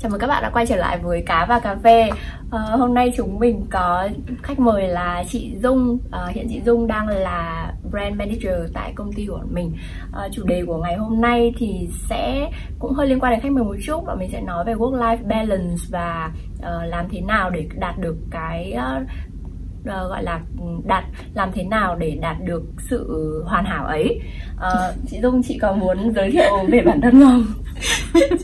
Chào mừng các bạn đã quay trở lại với Cá và Cà phê. À, Hôm nay chúng mình có khách mời là chị Dung. À, Hiện chị Dung đang là Brand Manager tại công ty của mình. À, Chủ đề của ngày hôm nay thì sẽ cũng hơi liên quan đến khách mời một chút. Và mình sẽ nói về work-life balance và uh, làm thế nào để đạt được cái uh, uh, gọi là đạt làm thế nào để đạt được sự hoàn hảo ấy. Uh, chị Dung chị có muốn giới thiệu về bản thân không?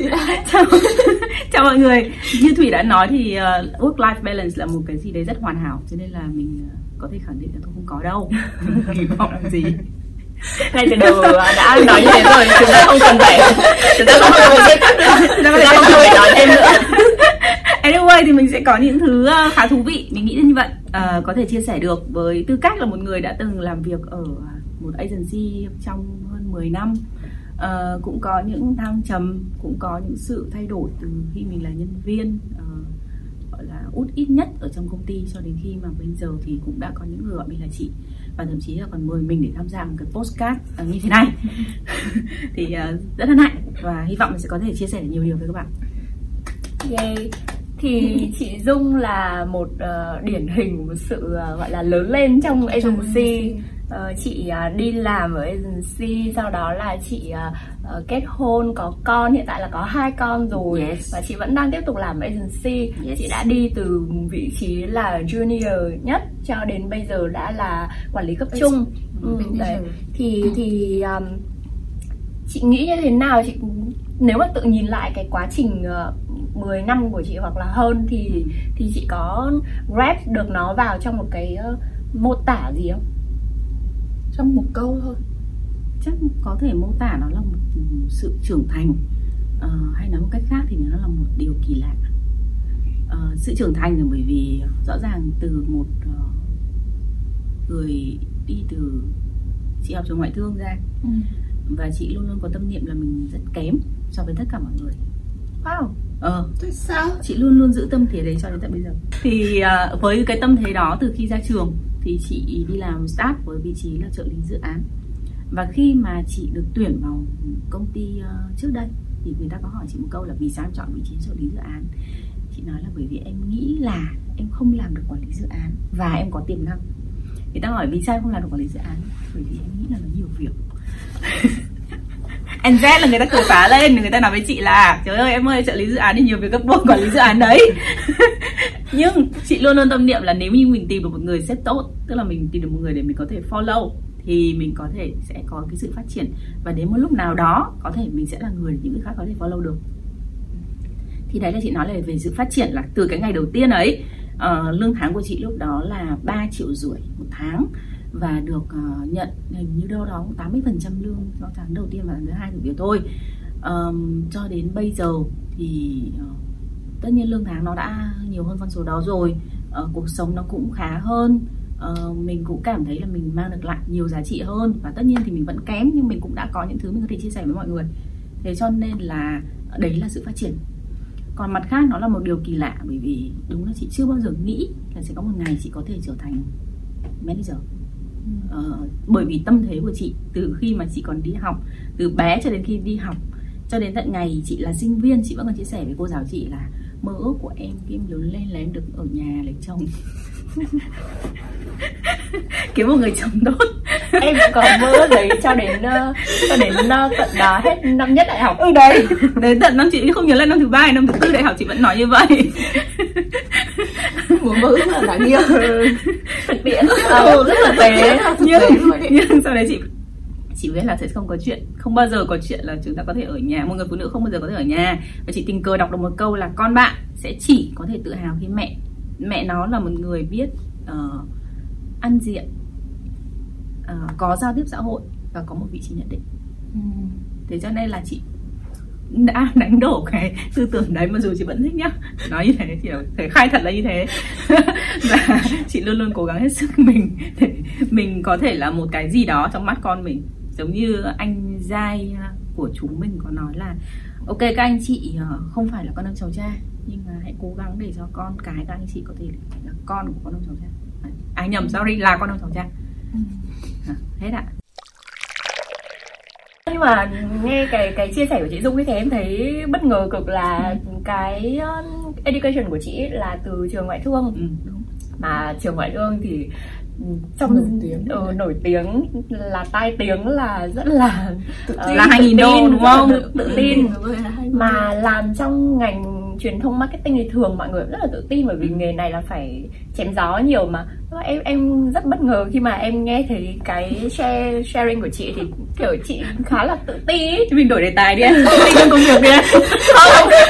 chào, chào mọi người. Như thủy đã nói thì uh, work life balance là một cái gì đấy rất hoàn hảo cho nên là mình uh, có thể khẳng định là tôi không có đâu. Kỳ vọng gì? Ngay từ đầu đã nói như thế rồi chúng ta không cần phải chúng ta không cần phải chúng ta không cần phải nói thêm nữa. Anyway thì mình sẽ có những thứ khá thú vị. Mình nghĩ như vậy. Uh, có thể chia sẻ được với tư cách là một người đã từng làm việc ở một agency trong hơn 10 năm uh, cũng có những thăng trầm cũng có những sự thay đổi từ khi mình là nhân viên uh, gọi là út ít nhất ở trong công ty cho đến khi mà bây giờ thì cũng đã có những người gọi mình là chị. Và thậm chí là còn mời mình để tham gia một cái postcard uh, như thế này. Thì uh, rất hân hạnh và hy vọng mình sẽ có thể chia sẻ được nhiều điều với các bạn. Yay. Thì chị Dung là một uh, điển hình một sự uh, gọi là lớn lên trong agency uh, chị uh, đi làm ở agency sau đó là chị uh, uh, kết hôn có con hiện tại là có hai con rồi yes. và chị vẫn đang tiếp tục làm agency yes. chị đã đi từ vị trí là junior nhất cho đến bây giờ đã là quản lý cấp trung ừ, đấy. thì thì um, chị nghĩ như thế nào chị nếu mà tự nhìn lại cái quá trình uh, 10 năm của chị hoặc là hơn thì thì chị có rap được nó vào trong một cái uh, mô tả gì không? Trong một câu thôi. Chắc có thể mô tả nó là một sự trưởng thành uh, hay nói một cách khác thì nó là một điều kỳ lạ. Uh, sự trưởng thành là bởi vì rõ ràng từ một uh, người đi từ chị học trường ngoại thương ra ừ. và chị luôn luôn có tâm niệm là mình rất kém so với tất cả mọi người. Wow ờ tại sao chị luôn luôn giữ tâm thế đấy cho đến tận bây giờ thì uh, với cái tâm thế đó từ khi ra trường thì chị đi làm start với vị trí là trợ lý dự án. Và khi mà chị được tuyển vào công ty ờ, trước đây, thì người ta có hỏi chị một câu là vì sao em chọn vị trí trợ lý dự án? Chị nói là bởi vì em nghĩ là em không làm được quản lý dự án và em có tiềm năng. Người ta hỏi vì sao em không làm được quản lý dự án? Bởi vì em nghĩ là nó nhiều việc. NZ là người ta cười phá lên người ta nói với chị là trời ơi em ơi trợ lý dự án thì nhiều việc gấp đôi quản lý dự án đấy. Nhưng chị luôn luôn tâm niệm là nếu như mình tìm được một người sếp tốt tức là mình tìm được một người để mình có thể follow thì mình có thể sẽ có cái sự phát triển. Và đến một lúc nào đó có thể mình sẽ là người những người khác có thể follow được. Thì đấy là chị nói là về sự phát triển là từ cái ngày đầu tiên ấy uh, lương tháng của chị lúc đó là 3 triệu rưỡi một tháng và được uh, nhận hình như đâu đó 80% lương cho tháng đầu tiên và tháng thứ hai của việc tôi um, cho đến bây giờ thì uh, tất nhiên lương tháng nó đã nhiều hơn con số đó rồi. Uh, cuộc sống nó cũng khá hơn. Uh, mình cũng cảm thấy là mình mang được lại nhiều giá trị hơn và tất nhiên thì mình vẫn kém nhưng mình cũng đã có những thứ mình có thể chia sẻ với mọi người. Thế cho nên là đấy là sự phát triển. Còn mặt khác nó là một điều kỳ lạ bởi vì đúng là chị chưa bao giờ nghĩ là sẽ có một ngày chị có thể trở thành manager uh, bởi vì tâm thế của chị từ khi mà chị còn đi học từ bé cho đến khi đi học cho đến tận ngày chị là sinh viên chị vẫn còn chia sẻ với cô giáo chị là mơ ước của em khi em lớn lên là em được ở nhà lấy chồng. Kiếm một người chồng tốt. Em có mơ đấy cho đến uh, cho đến uh, tận đó hết năm nhất đại học. Ừ đấy. Đến tận năm chị không nhớ là năm thứ ba năm thứ tư đại học chị vẫn nói như vậy muốn ước là đáng yêu thực tiễn. Ừ, rất là tế nhưng, nhưng sau đấy chị chị biết là sẽ không có chuyện. Không bao giờ có chuyện là chúng ta có thể ở nhà. Một người phụ nữ không bao giờ có thể ở nhà. Và chị tình cờ đọc được một câu là con bạn sẽ chỉ có thể tự hào khi mẹ. Mẹ nó là một người biết uh, ăn diện uh, có giao tiếp xã hội và có một vị trí nhận định. Ừ. thế cho nên là chị đã đánh đổ cái tư tưởng đấy mà dù chị vẫn thích nhá. Nói như thế thì phải khai thật là như thế. Và chị luôn luôn cố gắng hết sức mình để mình có thể là một cái gì đó trong mắt con mình. Giống như anh giai của chúng mình có nói là ok các anh chị ờ, không phải là con ông cháu cha nhưng mà hãy cố gắng để cho con cái các anh chị có thể là con của con ông cháu cha. À nhầm sorry là con ông cháu cha. À, hết ạ nhưng mà nghe cái cái chia sẻ của chị Dung như thế em thấy bất ngờ cực là cái um, education của chị là từ trường ngoại thương ừ, mà trường ngoại thương thì ừ, trong Nổi tiếng. ừ, nổi tiếng là tai tiếng là rất là Tự ờ, tin. Là 2.000 tự đô, đúng không? tự, tự tin hai mà làm trong ngành truyền thông marketing thì thường mọi người rất là tự tin bởi vì nghề này là phải chém gió nhiều mà em em rất bất ngờ khi mà em nghe thấy cái share sharing của chị thì kiểu chị khá là tự ti mình đổi đề tài đi em tin trong công việc đi em không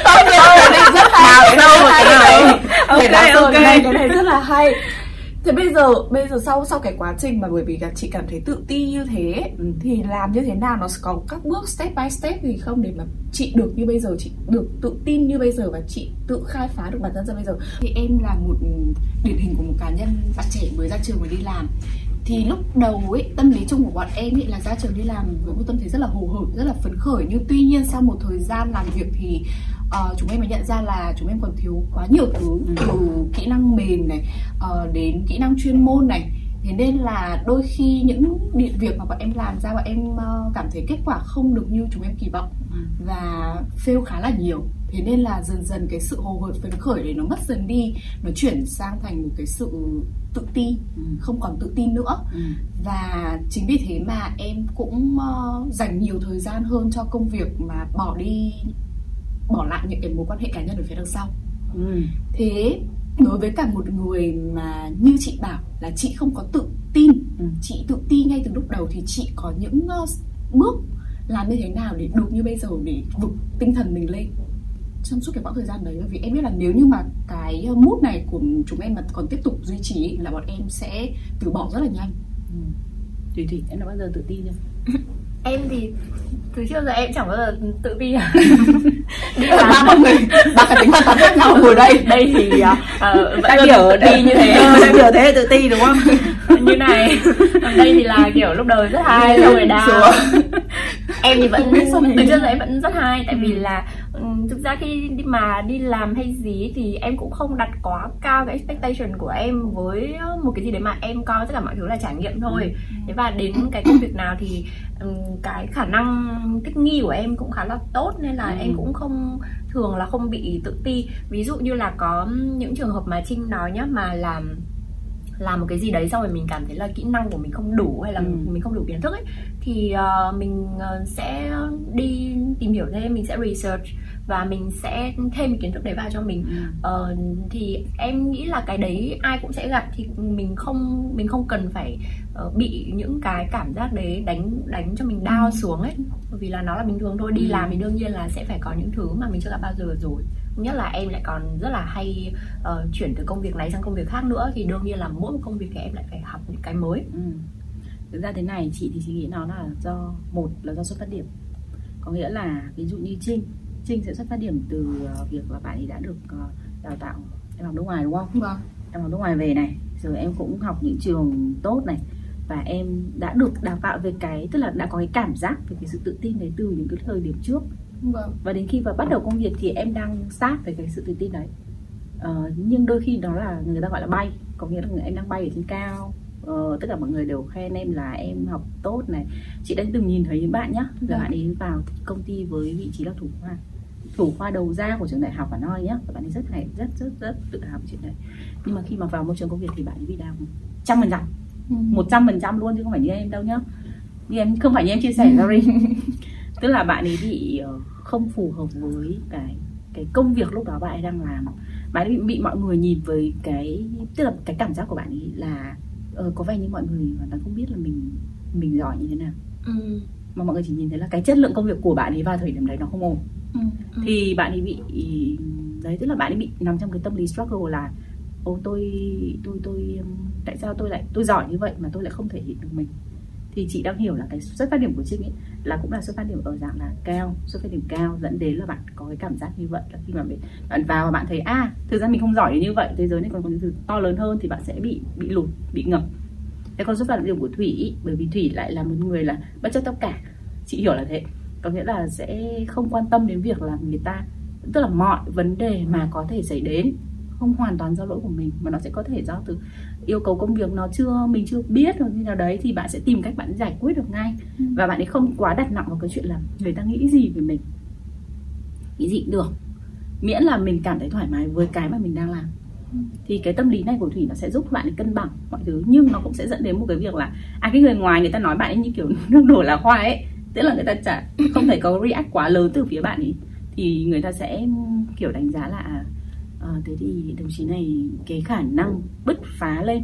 không không rất hay này. Để Ok, ok. cái này rất là hay thế bây giờ bây giờ sau sau cái quá trình mà bởi vì là chị cảm thấy tự ti như thế ừ, thì làm như thế nào? Nó có các bước step by step gì không để mà chị được như bây giờ, chị được tự tin như bây giờ và chị tự khai phá được bản thân ra bây giờ? Thì em là một điển hình của một cá nhân bạn trẻ mới ra trường mới đi làm. Thì lúc đầu ấy, tâm lý chung của bọn em ấy là ra trường đi làm với một tâm thế rất là hồ hởi, rất là phấn khởi. Nhưng tuy nhiên sau một thời gian làm việc thì ờ, chúng em mới nhận ra là chúng em còn thiếu quá nhiều thứ từ kỹ năng mềm này ờ, đến kỹ năng chuyên môn này. Thế nên là đôi khi những địa- việc mà bọn em làm ra bọn em ờ, cảm thấy kết quả không được như chúng em kỳ vọng và fail khá là nhiều. Thế nên là dần dần cái sự hồ hởi phấn khởi đấy nó mất dần đi nó chuyển sang thành một cái sự tự ti Ừ. không còn tự tin nữa. Ừ. và chính vì thế mà em cũng dành nhiều thời gian hơn cho công việc mà bỏ đi bỏ lại những cái mối quan hệ cá nhân ở phía đằng sau Ừ. thế đối với cả một người mà như chị bảo là chị không có tự tin Ừ. chị tự ti ngay từ lúc đầu thì chị có những ờ, bước làm như thế nào để được như bây giờ để vực tinh thần mình lên trong suốt cái quãng thời gian đấy bởi vì em biết là nếu như mà cái mood này của chúng em mà còn tiếp tục duy trì là bọn em sẽ từ bỏ rất là nhanh Ừ. Thủy Thủy em đã bao giờ tự tin chưa? em thì từ trước giờ em chẳng bao giờ tự ti à đi ba làm. con người ba cái tính hoàn toàn khác nhau ngồi đây. Đây thì uh, vẫn luôn biểu ti như thế. Ờ, Đại biểu thế tự ti đúng không? Như này. Còn đây thì là kiểu lúc đầu rất hay xong rồi đau. Em thì vẫn giờ nào. em vẫn rất hay tại vì là ừm, thực ra khi đi mà đi làm hay gì thì em cũng không đặt quá cao cái expectation của em với một cái gì đấy mà em coi tất cả mọi thứ là trải nghiệm thôi. Thế và đến cái công việc nào thì cái khả năng thích nghi của em cũng khá là tốt nên là Ừ. em cũng không thường là không bị tự ti. Ví dụ như là có những trường hợp mà trinh nói nhá mà làm làm một cái gì đấy xong rồi mình cảm thấy là kỹ năng của mình không đủ hay là Ừ. mình không đủ kiến thức ấy thì ờ, mình ờ, sẽ đi tìm hiểu thêm mình sẽ research và mình sẽ thêm kiến thức đấy vào cho mình Ừ. Ờ, thì em nghĩ là cái đấy ai cũng sẽ gặp thì mình không mình không cần phải ờ, bị những cái cảm giác đấy đánh đánh cho mình down xuống ấy bởi vì là nó là bình thường thôi đi Ừ. làm thì đương nhiên là sẽ phải có những thứ mà mình chưa gặp bao giờ rồi nhất là em lại còn rất là hay ờ, chuyển từ công việc này sang công việc khác nữa thì đương nhiên là mỗi một công việc thì em lại phải học những cái mới Ừ. Thực ra thế này chị thì chị nghĩ nó là do một là do xuất phát điểm có nghĩa là ví dụ như Trinh Trinh sẽ xuất phát điểm từ ờ, việc là bạn ấy đã được ờ, đào tạo em học nước ngoài đúng không? Vâng. Em học nước ngoài về này rồi em cũng học những trường tốt này và em đã được đào tạo về cái tức là đã có cái cảm giác về cái sự tự tin đấy từ những cái thời điểm trước. Vâng. Và đến khi mà bắt đầu công việc thì em đang sát về cái sự tự tin đấy. Ờ, nhưng đôi khi đó là người ta gọi là bay có nghĩa là em đang bay ở trên cao. Ờ, tất cả mọi người đều khen em là em học tốt này. Chị đã từng nhìn thấy những bạn nhá là Vâng. bạn ấy vào công ty với vị trí là thủ khoa thủ khoa đầu ra của trường đại học Nội nhá. Và bạn ấy rất này rất rất rất tự hào về chuyện đấy. Nhưng mà khi mà vào môi trường công việc thì bạn ấy bị đau. Trăm phần trăm. Ừ. một trăm phần trăm luôn chứ không phải như em đâu nhá. Như em không phải như em chia sẻ sorry. Tức là bạn ấy bị ờ, không phù hợp với cái cái công việc lúc đó bạn ấy đang làm. Bạn ấy bị, bị mọi người nhìn với cái tức là cái cảm giác của bạn ấy là ờ, có vẻ như mọi người hoàn toàn không biết là mình mình giỏi như thế nào. Ừ. mà mọi người chỉ nhìn thấy là cái chất lượng công việc của bạn ấy vào thời điểm đấy nó không ổn Ừ, ừ. thì bạn ấy bị đấy tức là bạn ấy bị nằm trong cái tâm lý struggle là ô tôi tôi tôi um, tại sao tôi lại tôi giỏi như vậy mà tôi lại không thể hiện được mình? Thì chị đang hiểu là cái xuất phát điểm của chị ấy là cũng là xuất phát điểm ở dạng là cao xuất phát điểm cao dẫn đến là bạn có cái cảm giác như vậy. Là khi mà mình, bạn vào và bạn thấy à thực ra mình không giỏi như vậy thế giới này còn có những thứ to lớn hơn thì bạn sẽ bị bị lụt bị ngập. Thế còn xuất phát điểm của Thủy bởi vì Thủy lại là một người là bất chấp tất cả. Chị hiểu là thế có nghĩa là sẽ không quan tâm đến việc là người ta tức là mọi vấn đề mà có thể xảy đến không hoàn toàn do lỗi của mình mà nó sẽ có thể do từ yêu cầu công việc nó chưa mình chưa biết hoặc như nào đấy thì bạn sẽ tìm cách bạn giải quyết được ngay. Ừ. và bạn ấy không quá đặt nặng vào cái chuyện là người ta nghĩ gì về mình. Nghĩ gì cũng được. Miễn là mình cảm thấy thoải mái với cái mà mình đang làm. Ừ. thì cái tâm lý này của thủy nó sẽ giúp bạn cân bằng mọi thứ. Nhưng nó cũng sẽ dẫn đến một cái việc là à cái người ngoài người ta nói bạn ấy như kiểu nước đổ là hoa ấy tức là người ta chả không thể có react quá lớn từ phía bạn ấy thì người ta sẽ kiểu đánh giá là à, thế thì đồng chí này cái khả năng bứt phá lên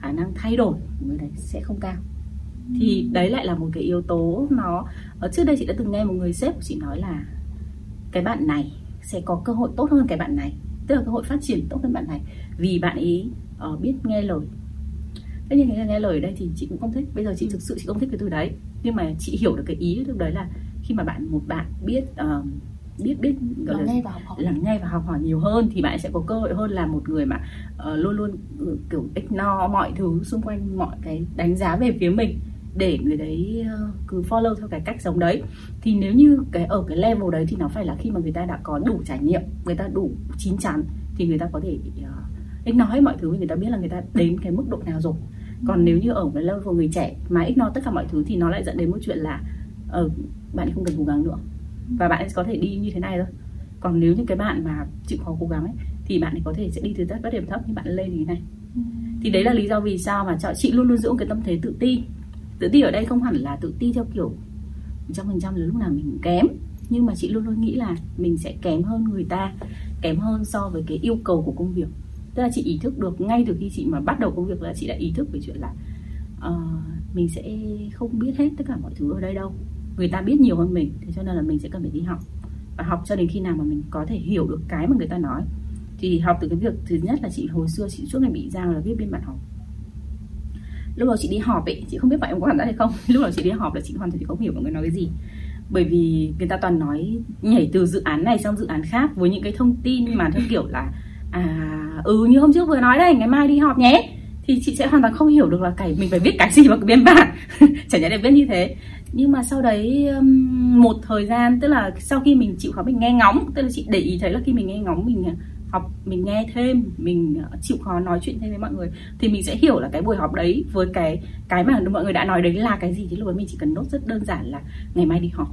khả năng thay đổi của người đấy sẽ không cao. Thì đấy lại là một cái yếu tố nó ở trước đây chị đã từng nghe một người sếp của chị nói là cái bạn này sẽ có cơ hội tốt hơn cái bạn này. Tức là cơ hội phát triển tốt hơn bạn này. Vì bạn ấy uh, ờ, biết nghe lời tất nhiên cái nghe lời ở đây thì chị cũng không thích. Bây giờ chị thực sự chị không thích cái từ đấy. Nhưng mà chị hiểu được cái ý từ đấy là khi mà bạn một bạn biết ờ, biết biết gọi lắng là nghe và học hỏi. lắng nghe và học hỏi nhiều hơn thì bạn sẽ có cơ hội hơn là một người mà ờ, luôn luôn ừ, kiểu ignore mọi thứ xung quanh mọi cái đánh giá về phía mình để người đấy ờ, cứ follow theo cái cách sống đấy. Thì nếu như cái ở cái level đấy thì nó phải là khi mà người ta đã có đủ trải nghiệm người ta đủ chín chắn thì người ta có thể uh, ignore hết mọi thứ người ta biết là người ta đến cái mức độ nào rồi còn nếu như ở cái level người trẻ mà ignore tất cả mọi thứ thì nó lại dẫn đến một chuyện là ờ bạn ấy không cần cố gắng nữa. Và bạn ấy có thể đi như thế này thôi. Còn nếu như cái bạn mà chịu khó cố gắng ấy, thì bạn ấy có thể sẽ đi từ tất bất điểm thấp nhưng bạn lên như thế này. Thì đấy là lý do vì sao mà cho, chị luôn luôn giữ một cái tâm thế tự ti. Tự ti ở đây không hẳn là tự ti theo kiểu trăm phần trăm là lúc nào mình kém, nhưng mà chị luôn luôn nghĩ là mình sẽ kém hơn người ta, kém hơn so với cái yêu cầu của công việc tức là chị ý thức được ngay từ khi chị mà bắt đầu công việc là chị đã ý thức về chuyện là uh, mình sẽ không biết hết tất cả mọi thứ ở đây đâu. Người ta biết nhiều hơn mình thế cho nên là mình sẽ cần phải đi học. Và học cho đến khi nào mà mình có thể hiểu được cái mà người ta nói. Thì học từ cái việc thứ nhất là chị hồi xưa chị suốt ngày bị giao là viết biên bản học lúc đầu chị đi họp ấy chị không biết bạn em có cảm giác hay không. Lúc đầu chị đi họp là chị hoàn toàn chị không hiểu mọi người nói cái gì. Bởi vì người ta toàn nói nhảy từ dự án này sang dự án khác với những cái thông tin mà theo kiểu là à ừ như hôm trước vừa nói đây, ngày mai đi họp nhé. Thì chị sẽ hoàn toàn không hiểu được là cái, mình phải viết cái gì vào cái biên bản. Chả nhẽ để viết như thế. Nhưng mà sau đấy um, một thời gian, tức là sau khi mình chịu khó mình nghe ngóng, tức là chị để ý thấy là khi mình nghe ngóng, mình à, học, mình nghe thêm, mình à, chịu khó nói chuyện thêm với mọi người, thì mình sẽ hiểu là cái buổi họp đấy với cái cái mà mọi người đã nói đấy là cái gì. Thì lúc đấy mình chỉ cần nốt rất đơn giản là ngày mai đi họp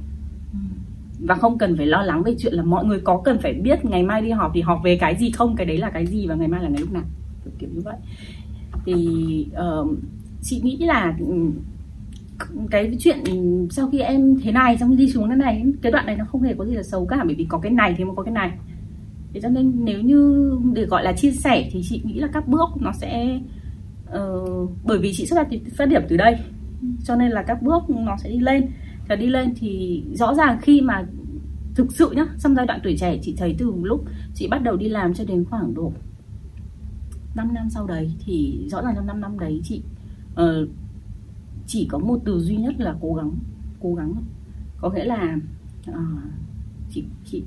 và không cần phải lo lắng về chuyện là mọi người có cần phải biết ngày mai đi họp thì họp về cái gì không cái đấy là cái gì và ngày mai là ngày lúc nào. Kiểu, kiểu như vậy. Thì uh, chị nghĩ là cái chuyện sau khi em thế này xong đi xuống thế này cái đoạn này nó không hề có gì là xấu cả bởi vì có cái này thì mới có cái này. Thế cho nên nếu như để gọi là chia sẻ thì chị nghĩ là các bước nó sẽ uh, bởi vì chị xuất phát, phát điểm từ đây. Cho nên là các bước nó sẽ đi lên và đi lên thì rõ ràng khi mà thực sự nhá trong giai đoạn tuổi trẻ chị thấy từ lúc chị bắt đầu đi làm cho đến khoảng độ 5 năm sau đấy thì rõ ràng trong 5 năm đấy chị uh, chỉ có một từ duy nhất là cố gắng cố gắng có nghĩa là uh, chị chị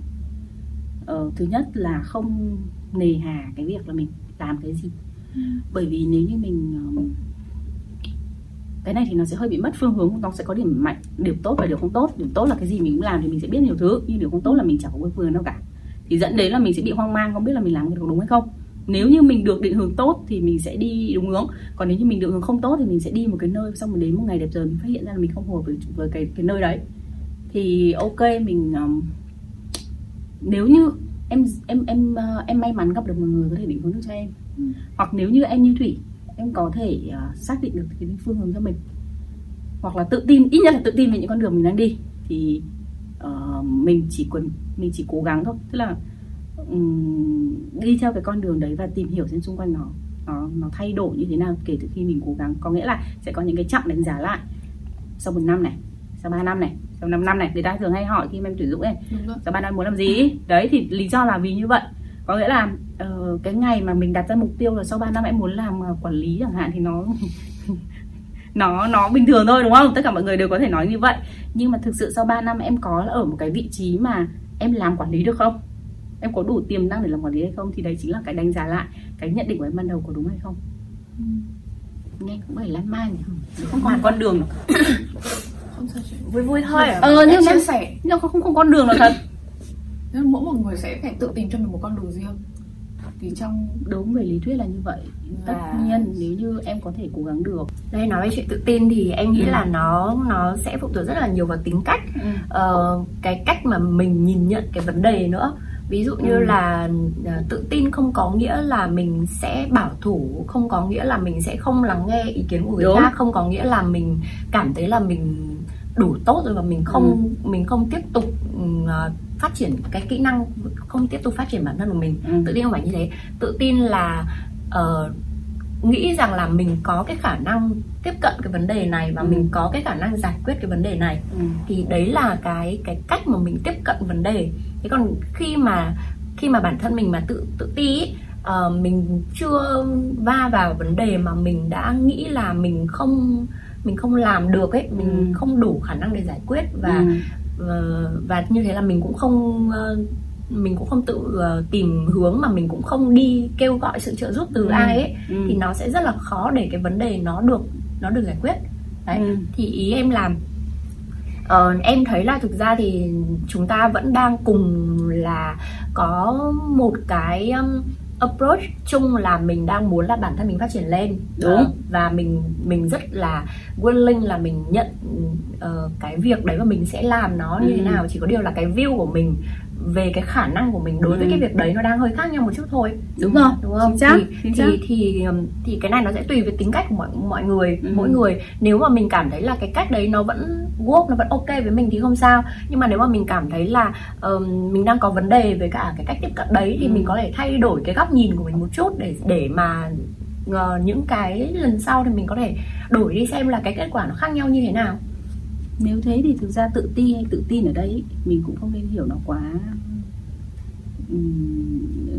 uh, thứ nhất là không nề hà cái việc là mình làm cái gì ừ. bởi vì nếu như mình uh, cái này thì nó sẽ hơi bị mất phương hướng nó sẽ có điểm mạnh điểm tốt và điểm không tốt. Điểm tốt là cái gì mình cũng làm thì mình sẽ biết nhiều thứ nhưng điểm không tốt là mình chẳng có phương đâu cả. Thì dẫn đến là mình sẽ bị hoang mang không biết là mình làm cái đúng hay không. Nếu như mình được định hướng tốt thì mình sẽ đi đúng hướng. Còn nếu như mình định hướng không tốt thì mình sẽ đi một cái nơi xong rồi đến một ngày đẹp trời mình phát hiện ra là mình không phù hợp với, với cái cái nơi đấy. Thì ok mình um, nếu như em em em uh, em may mắn gặp được một người có thể định hướng được cho em. Ừ. hoặc nếu như em như thủy em có thể uh, xác định được cái phương hướng cho mình. Hoặc là tự tin ít nhất là tự tin về những con đường mình đang đi. Thì uh, mình chỉ cần mình chỉ cố gắng thôi. Tức là um, đi theo cái con đường đấy và tìm hiểu xem xung quanh nó nó nó thay đổi như thế nào kể từ khi mình cố gắng. Có nghĩa là sẽ có những cái chặng đánh giá lại sau một năm này sau 3 năm này sau 5 năm này. Người ta thường hay hỏi khi em tuyển dụng ấy sau 3 năm muốn làm gì? Đấy thì lý do là vì như vậy có nghĩa là uh, cái ngày mà mình đặt ra mục tiêu là sau 3 năm em muốn làm uh, quản lý chẳng hạn thì nó nó nó bình thường thôi đúng không? Tất cả mọi người đều có thể nói như vậy. Nhưng mà thực sự sau 3 năm em có ở một cái vị trí mà em làm quản lý được không? Em có đủ tiềm năng để làm quản lý hay không? Thì đấy chính là cái đánh giá lại cái nhận định của em ban đầu có đúng hay không? Ừ. nghe cũng phải lan man nhỉ? Không còn con đường. Không sao chị vui vui thôi à? ờ nhưng chia sẻ. nhưng không không con đường nào thật nên mỗi một người sẽ phải tự tìm cho mình một con đường riêng vì trong đúng về lý thuyết là như vậy tất Và- nhiên nếu như em có thể cố gắng được đây nói về chuyện tự tin thì em nghĩ Ừ. là nó nó sẽ phụ thuộc rất là nhiều vào tính cách ừ. ờ, cái cách mà mình nhìn nhận cái vấn đề nữa ví dụ như Ừ. là à, tự tin không có nghĩa là mình sẽ bảo thủ không có nghĩa là mình sẽ không lắng nghe ý kiến của người Đúng. khác không có nghĩa là mình cảm thấy là mình đủ tốt rồi và mình không Ừ. mình không tiếp tục à, phát triển cái kỹ năng không tiếp tục phát triển bản thân của mình Ừ. tự tin không phải như thế tự tin là ờ, nghĩ rằng là mình có cái khả năng tiếp cận cái vấn đề này và Ừ. mình có cái khả năng giải quyết cái vấn đề này Ừ. thì đấy là cái cái cách mà mình tiếp cận vấn đề thế còn khi mà khi mà bản thân mình mà tự tự ti ý, ờ, mình chưa va vào vấn đề mà mình đã nghĩ là mình không mình không làm được ấy mình Ừ. không đủ khả năng để giải quyết và Ừ. và, và như thế là mình cũng không ờ, mình cũng không tự ờ, tìm hướng mà mình cũng không đi kêu gọi sự trợ giúp từ Ừ. ai ấy Ừ. thì nó sẽ rất là khó để cái vấn đề nó được nó được giải quyết đấy Ừ. thì ý em là ờ, em thấy là thực ra thì chúng ta vẫn đang cùng là có một cái um, approach chung là mình đang muốn là bản thân mình phát triển lên Đúng. Ờ, và mình mình rất là willing là mình nhận ờ, cái việc đấy và mình sẽ làm nó như Ừ. thế nào chỉ có điều là cái view của mình về cái khả năng của mình đối với Ừ. cái việc đấy nó đang hơi khác nhau một chút thôi đúng rồi đúng không chính xác thì, chính thì, xác thì thì cái này nó sẽ tùy với tính cách của mọi mọi người Ừ. mỗi người nếu mà mình cảm thấy là cái cách đấy nó vẫn work nó vẫn ok với mình thì không sao nhưng mà nếu mà mình cảm thấy là ừm, mình đang có vấn đề với cả cái cách tiếp cận đấy thì Ừ. mình có thể thay đổi cái góc nhìn của mình một chút để để mà ờ, những cái lần sau thì mình có thể đổi đi xem là cái kết quả nó khác nhau như thế nào nếu thế thì thực ra tự ti hay tự tin ở đây mình cũng không nên hiểu nó quá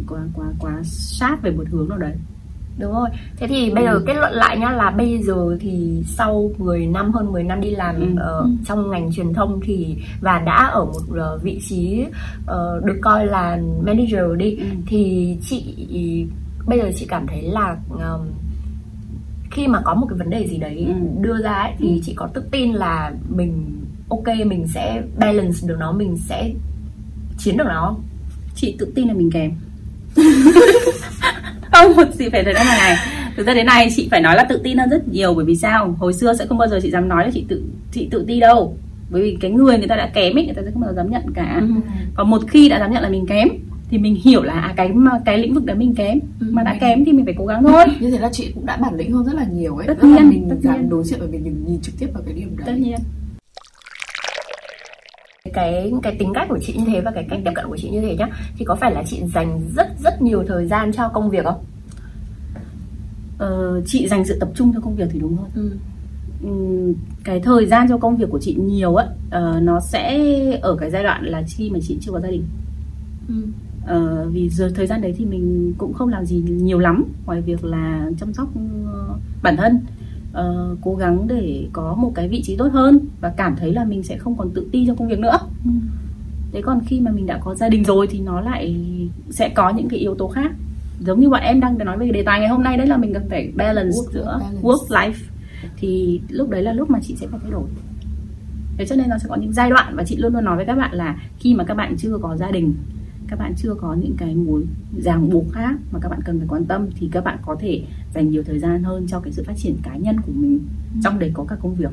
quá quá quá sát về một hướng nào đấy Đúng rồi. Thế thì bây giờ Ừ. kết luận lại nhá là bây giờ thì sau 10 năm hơn 10 năm đi làm Ừ. Ừ. trong ngành truyền thông thì và đã ở một ờ, vị trí ờ, được coi là manager đi Ừ. thì chị bây giờ chị cảm thấy là khi mà có một cái vấn đề gì đấy Ừ. đưa ra ấy, thì Ừ. chị có tự tin là mình ok mình sẽ balance được nó mình sẽ chiến được nó chị tự tin là mình kém không chị phải thấy thế này này thực ra thế này chị phải nói là tự tin hơn rất nhiều bởi vì sao hồi xưa sẽ không bao giờ chị dám nói là chị tự chị tự ti đâu bởi vì cái người người ta đã kém ấy người ta sẽ không bao giờ dám nhận cả Ừ. còn một khi đã dám nhận là mình kém thì mình hiểu là à, cái cái lĩnh vực đó mình kém Ừ, mà đã kém thì mình phải cố gắng thôi như thế là chị cũng đã bản lĩnh hơn rất là nhiều ấy Tất Tức là nhiên, mình tất dám nhiên. đối diện và mình đừng nhìn trực tiếp vào cái điểm tất đấy nhiên cái cái tính cách của chị như thế và cái cách tiếp cận của chị như thế nhá thì có phải là chị dành rất rất nhiều thời gian cho công việc không? ờ, chị dành sự tập trung cho công việc thì đúng hơn Ừ. Ừm, cái thời gian cho công việc của chị nhiều á ờ, nó sẽ ở cái giai đoạn là khi mà chị chưa có gia đình Ừ. Ờ, vì giờ thời gian đấy thì mình cũng không làm gì nhiều lắm ngoài việc là chăm sóc ờ, bản thân. Ờ, cố gắng để có một cái vị trí tốt hơn và cảm thấy là mình sẽ không còn tự ti trong công việc nữa. Thế còn khi mà mình đã có gia đình rồi thì nó lại sẽ có những cái yếu tố khác. Giống như bọn em đang nói về đề tài ngày hôm nay đấy là mình cần phải balance Work- giữa balance. work life thì lúc đấy là lúc mà chị sẽ phải thay đổi. Thế cho nên nó sẽ có những giai đoạn và chị luôn luôn nói với các bạn là khi mà các bạn chưa có gia đình các bạn chưa có những cái mối ràng buộc khác mà các bạn cần phải quan tâm thì các bạn có thể dành nhiều thời gian hơn cho cái sự phát triển cá nhân của mình trong đấy có cả công việc.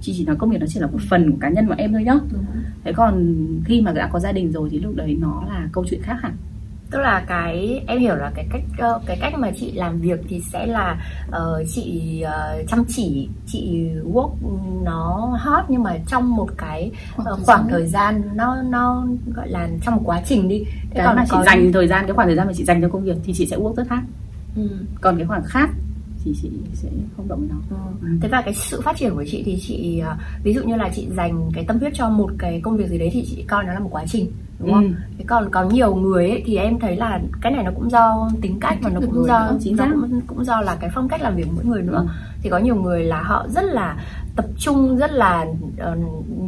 Chị chỉ nói công việc nó chỉ là một phần của cá nhân của em thôi nhá. Thế còn khi mà đã có gia đình rồi thì lúc đấy nó là câu chuyện khác hẳn Tức là cái em hiểu là cái cách ờ, cái cách mà chị làm việc thì sẽ là ờ, chị ờ, chăm chỉ, chị work nó hot nhưng mà trong một cái Khoảng thời khoảng gian. thời gian nó nó gọi là trong một quá trình đi. Thế cái mà chị có- dành thời gian cái khoảng thời gian mà chị dành cho công việc thì chị sẽ work rất khác Ừ. còn cái khoảng khác thì chị sẽ không động nó Ừ. Thế và cái sự phát triển của chị thì chị ờ, ví dụ như là chị dành cái tâm huyết cho một cái công việc gì đấy thì chị coi nó là một quá trình đúng không? Ừ. Thế còn có nhiều người ấy, thì em thấy là cái này nó cũng do tính cách và nó cũng do nữa, chính xác. cũng, cũng do là cái phong cách làm việc mỗi người nữa. Ừ. Thì có nhiều người là họ rất là tập trung rất là ờ,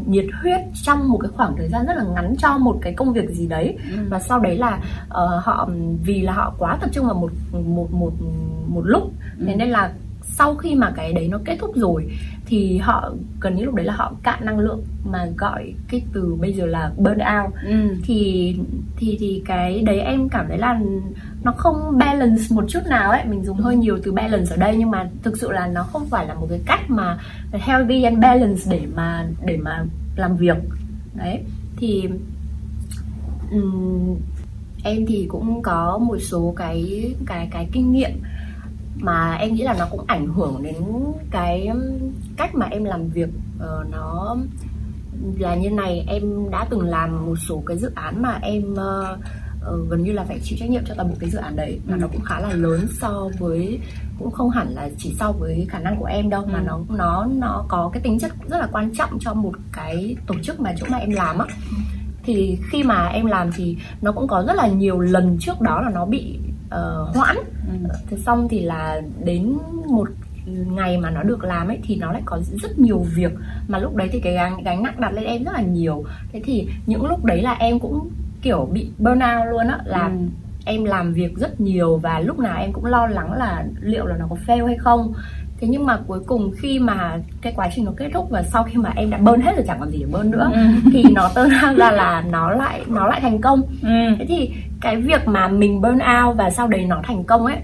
nhiệt huyết trong một cái khoảng thời gian rất là ngắn cho một cái công việc gì đấy Ừ. và sau đấy là ờ, họ vì là họ quá tập trung vào một một một một lúc thế Ừ. nên là sau khi mà cái đấy nó kết thúc rồi thì họ gần như lúc đấy là họ cạn năng lượng mà gọi cái từ bây giờ là burn out ừ. thì thì thì cái đấy em cảm thấy là nó không balance một chút nào ấy mình dùng hơi nhiều từ balance ở đây nhưng mà thực sự là nó không phải là một cái cách mà healthy and balance để mà để mà làm việc đấy thì um, em thì cũng có một số cái cái cái kinh nghiệm mà em nghĩ là nó cũng ảnh hưởng đến cái cách mà em làm việc uh, nó là như này em đã từng làm một số cái dự án mà em uh, uh, gần như là phải chịu trách nhiệm cho toàn bộ cái dự án đấy và ừ. nó cũng khá là lớn so với cũng không hẳn là chỉ so với khả năng của em đâu ừ. mà nó nó nó có cái tính chất rất là quan trọng cho một cái tổ chức mà chỗ mà em làm á thì khi mà em làm thì nó cũng có rất là nhiều lần trước đó là nó bị uh, hoãn. Thế xong thì là đến một ngày mà nó được làm ấy thì nó lại có rất nhiều việc mà lúc đấy thì cái gánh, gánh nặng đặt lên em rất là nhiều. Thế thì những lúc đấy là em cũng kiểu bị burnout luôn á là ừ. em làm việc rất nhiều và lúc nào em cũng lo lắng là liệu là nó có fail hay không thế nhưng mà cuối cùng khi mà cái quá trình nó kết thúc và sau khi mà em đã bơn hết rồi chẳng còn gì để bơn nữa ừ. thì nó tơ ra là nó lại nó lại thành công ừ. thế thì cái việc mà mình burn out và sau đấy nó thành công ấy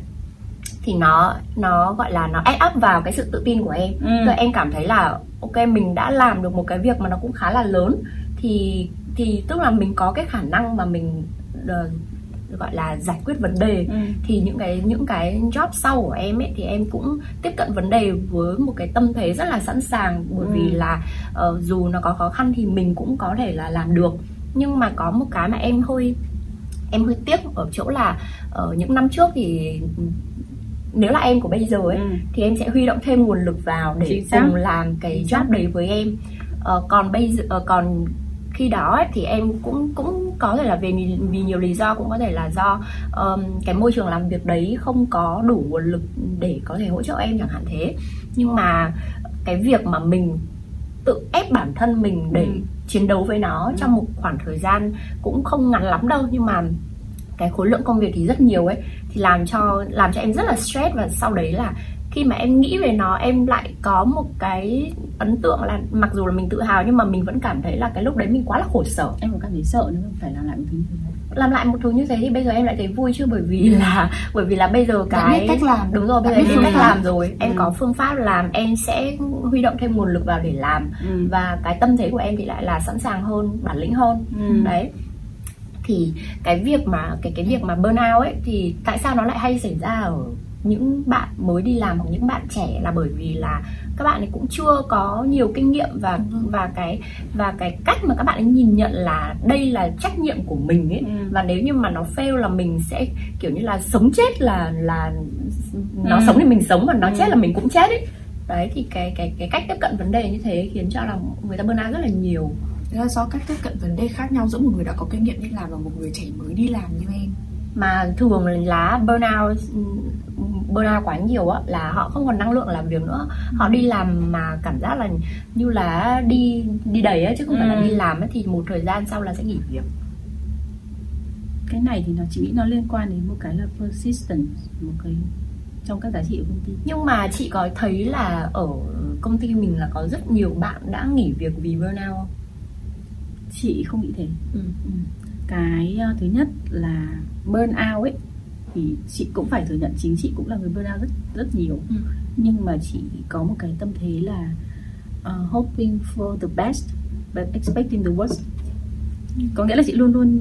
thì nó nó gọi là nó add up vào cái sự tự tin của em ừ. rồi em cảm thấy là ok mình đã làm được một cái việc mà nó cũng khá là lớn thì thì tức là mình có cái khả năng mà mình uh, gọi là giải quyết vấn đề ừ. thì những cái những cái job sau của em ấy thì em cũng tiếp cận vấn đề với một cái tâm thế rất là sẵn sàng bởi ừ. vì là uh, dù nó có khó khăn thì mình cũng có thể là làm được nhưng mà có một cái mà em hơi em hơi tiếc ở chỗ là ở uh, những năm trước thì nếu là em của bây giờ ấy ừ. thì em sẽ huy động thêm nguồn lực vào để cùng làm cái job đấy với em uh, còn bây giờ uh, còn khi đó ấy, thì em cũng cũng có thể là vì vì nhiều lý do cũng có thể là do um, cái môi trường làm việc đấy không có đủ nguồn lực để có thể hỗ trợ em chẳng hạn thế nhưng mà cái việc mà mình tự ép bản thân mình để ừ. chiến đấu với nó ừ. trong một khoảng thời gian cũng không ngắn lắm đâu nhưng mà cái khối lượng công việc thì rất nhiều ấy thì làm cho làm cho em rất là stress và sau đấy là khi mà em nghĩ về nó em lại có một cái ấn tượng là mặc dù là mình tự hào nhưng mà mình vẫn cảm thấy là cái lúc đấy mình quá là khổ sở. Em có cảm thấy sợ nữa phải làm lại một thứ như thế làm lại một thứ như thế thì bây giờ em lại thấy vui chứ bởi vì là bởi vì là bây giờ cái cách làm. Đúng rồi bây giờ em biết cách làm rồi. Em ừ. có phương pháp làm em sẽ huy động thêm nguồn lực vào để làm. Ừ. và cái tâm thế của em thì lại là sẵn sàng hơn bản lĩnh hơn. Ừ. đấy. Thì cái việc mà cái cái việc mà burnout ấy thì tại sao nó lại hay xảy ra ở những bạn mới đi làm hoặc những bạn trẻ là bởi vì là các bạn ấy cũng chưa có nhiều kinh nghiệm và và cái và cái cách mà các bạn ấy nhìn nhận là đây là trách nhiệm của mình ấy ừ. và nếu như mà nó fail là mình sẽ kiểu như là sống chết là là nó ừ. sống thì mình sống mà nó ừ. chết là mình cũng chết ấy đấy thì cái cái cái cách tiếp cận vấn đề như thế khiến cho là người ta burnout rất là nhiều là do cách tiếp cận vấn đề khác nhau giữa một người đã có kinh nghiệm đi làm và một người trẻ mới đi làm như em mà thường là burnout burnout quá nhiều á là họ không còn năng lượng làm việc nữa họ đi làm mà cảm giác là như là đi đi đầy á chứ không phải là ừ. đi làm ấy, thì một thời gian sau là sẽ nghỉ việc cái này thì nó chỉ nghĩ nó liên quan đến một cái là persistence một cái trong các giá trị của công ty nhưng mà chị có thấy là ở công ty mình là có rất nhiều bạn đã nghỉ việc vì burnout không chị không nghĩ thế ừ. Ừ. cái uh, thứ nhất là burn out ấy thì chị cũng phải thừa nhận chính chị cũng là người burn out rất rất nhiều ừ. nhưng mà chị có một cái tâm thế là uh, hoping for the best but expecting the worst có nghĩa là chị luôn luôn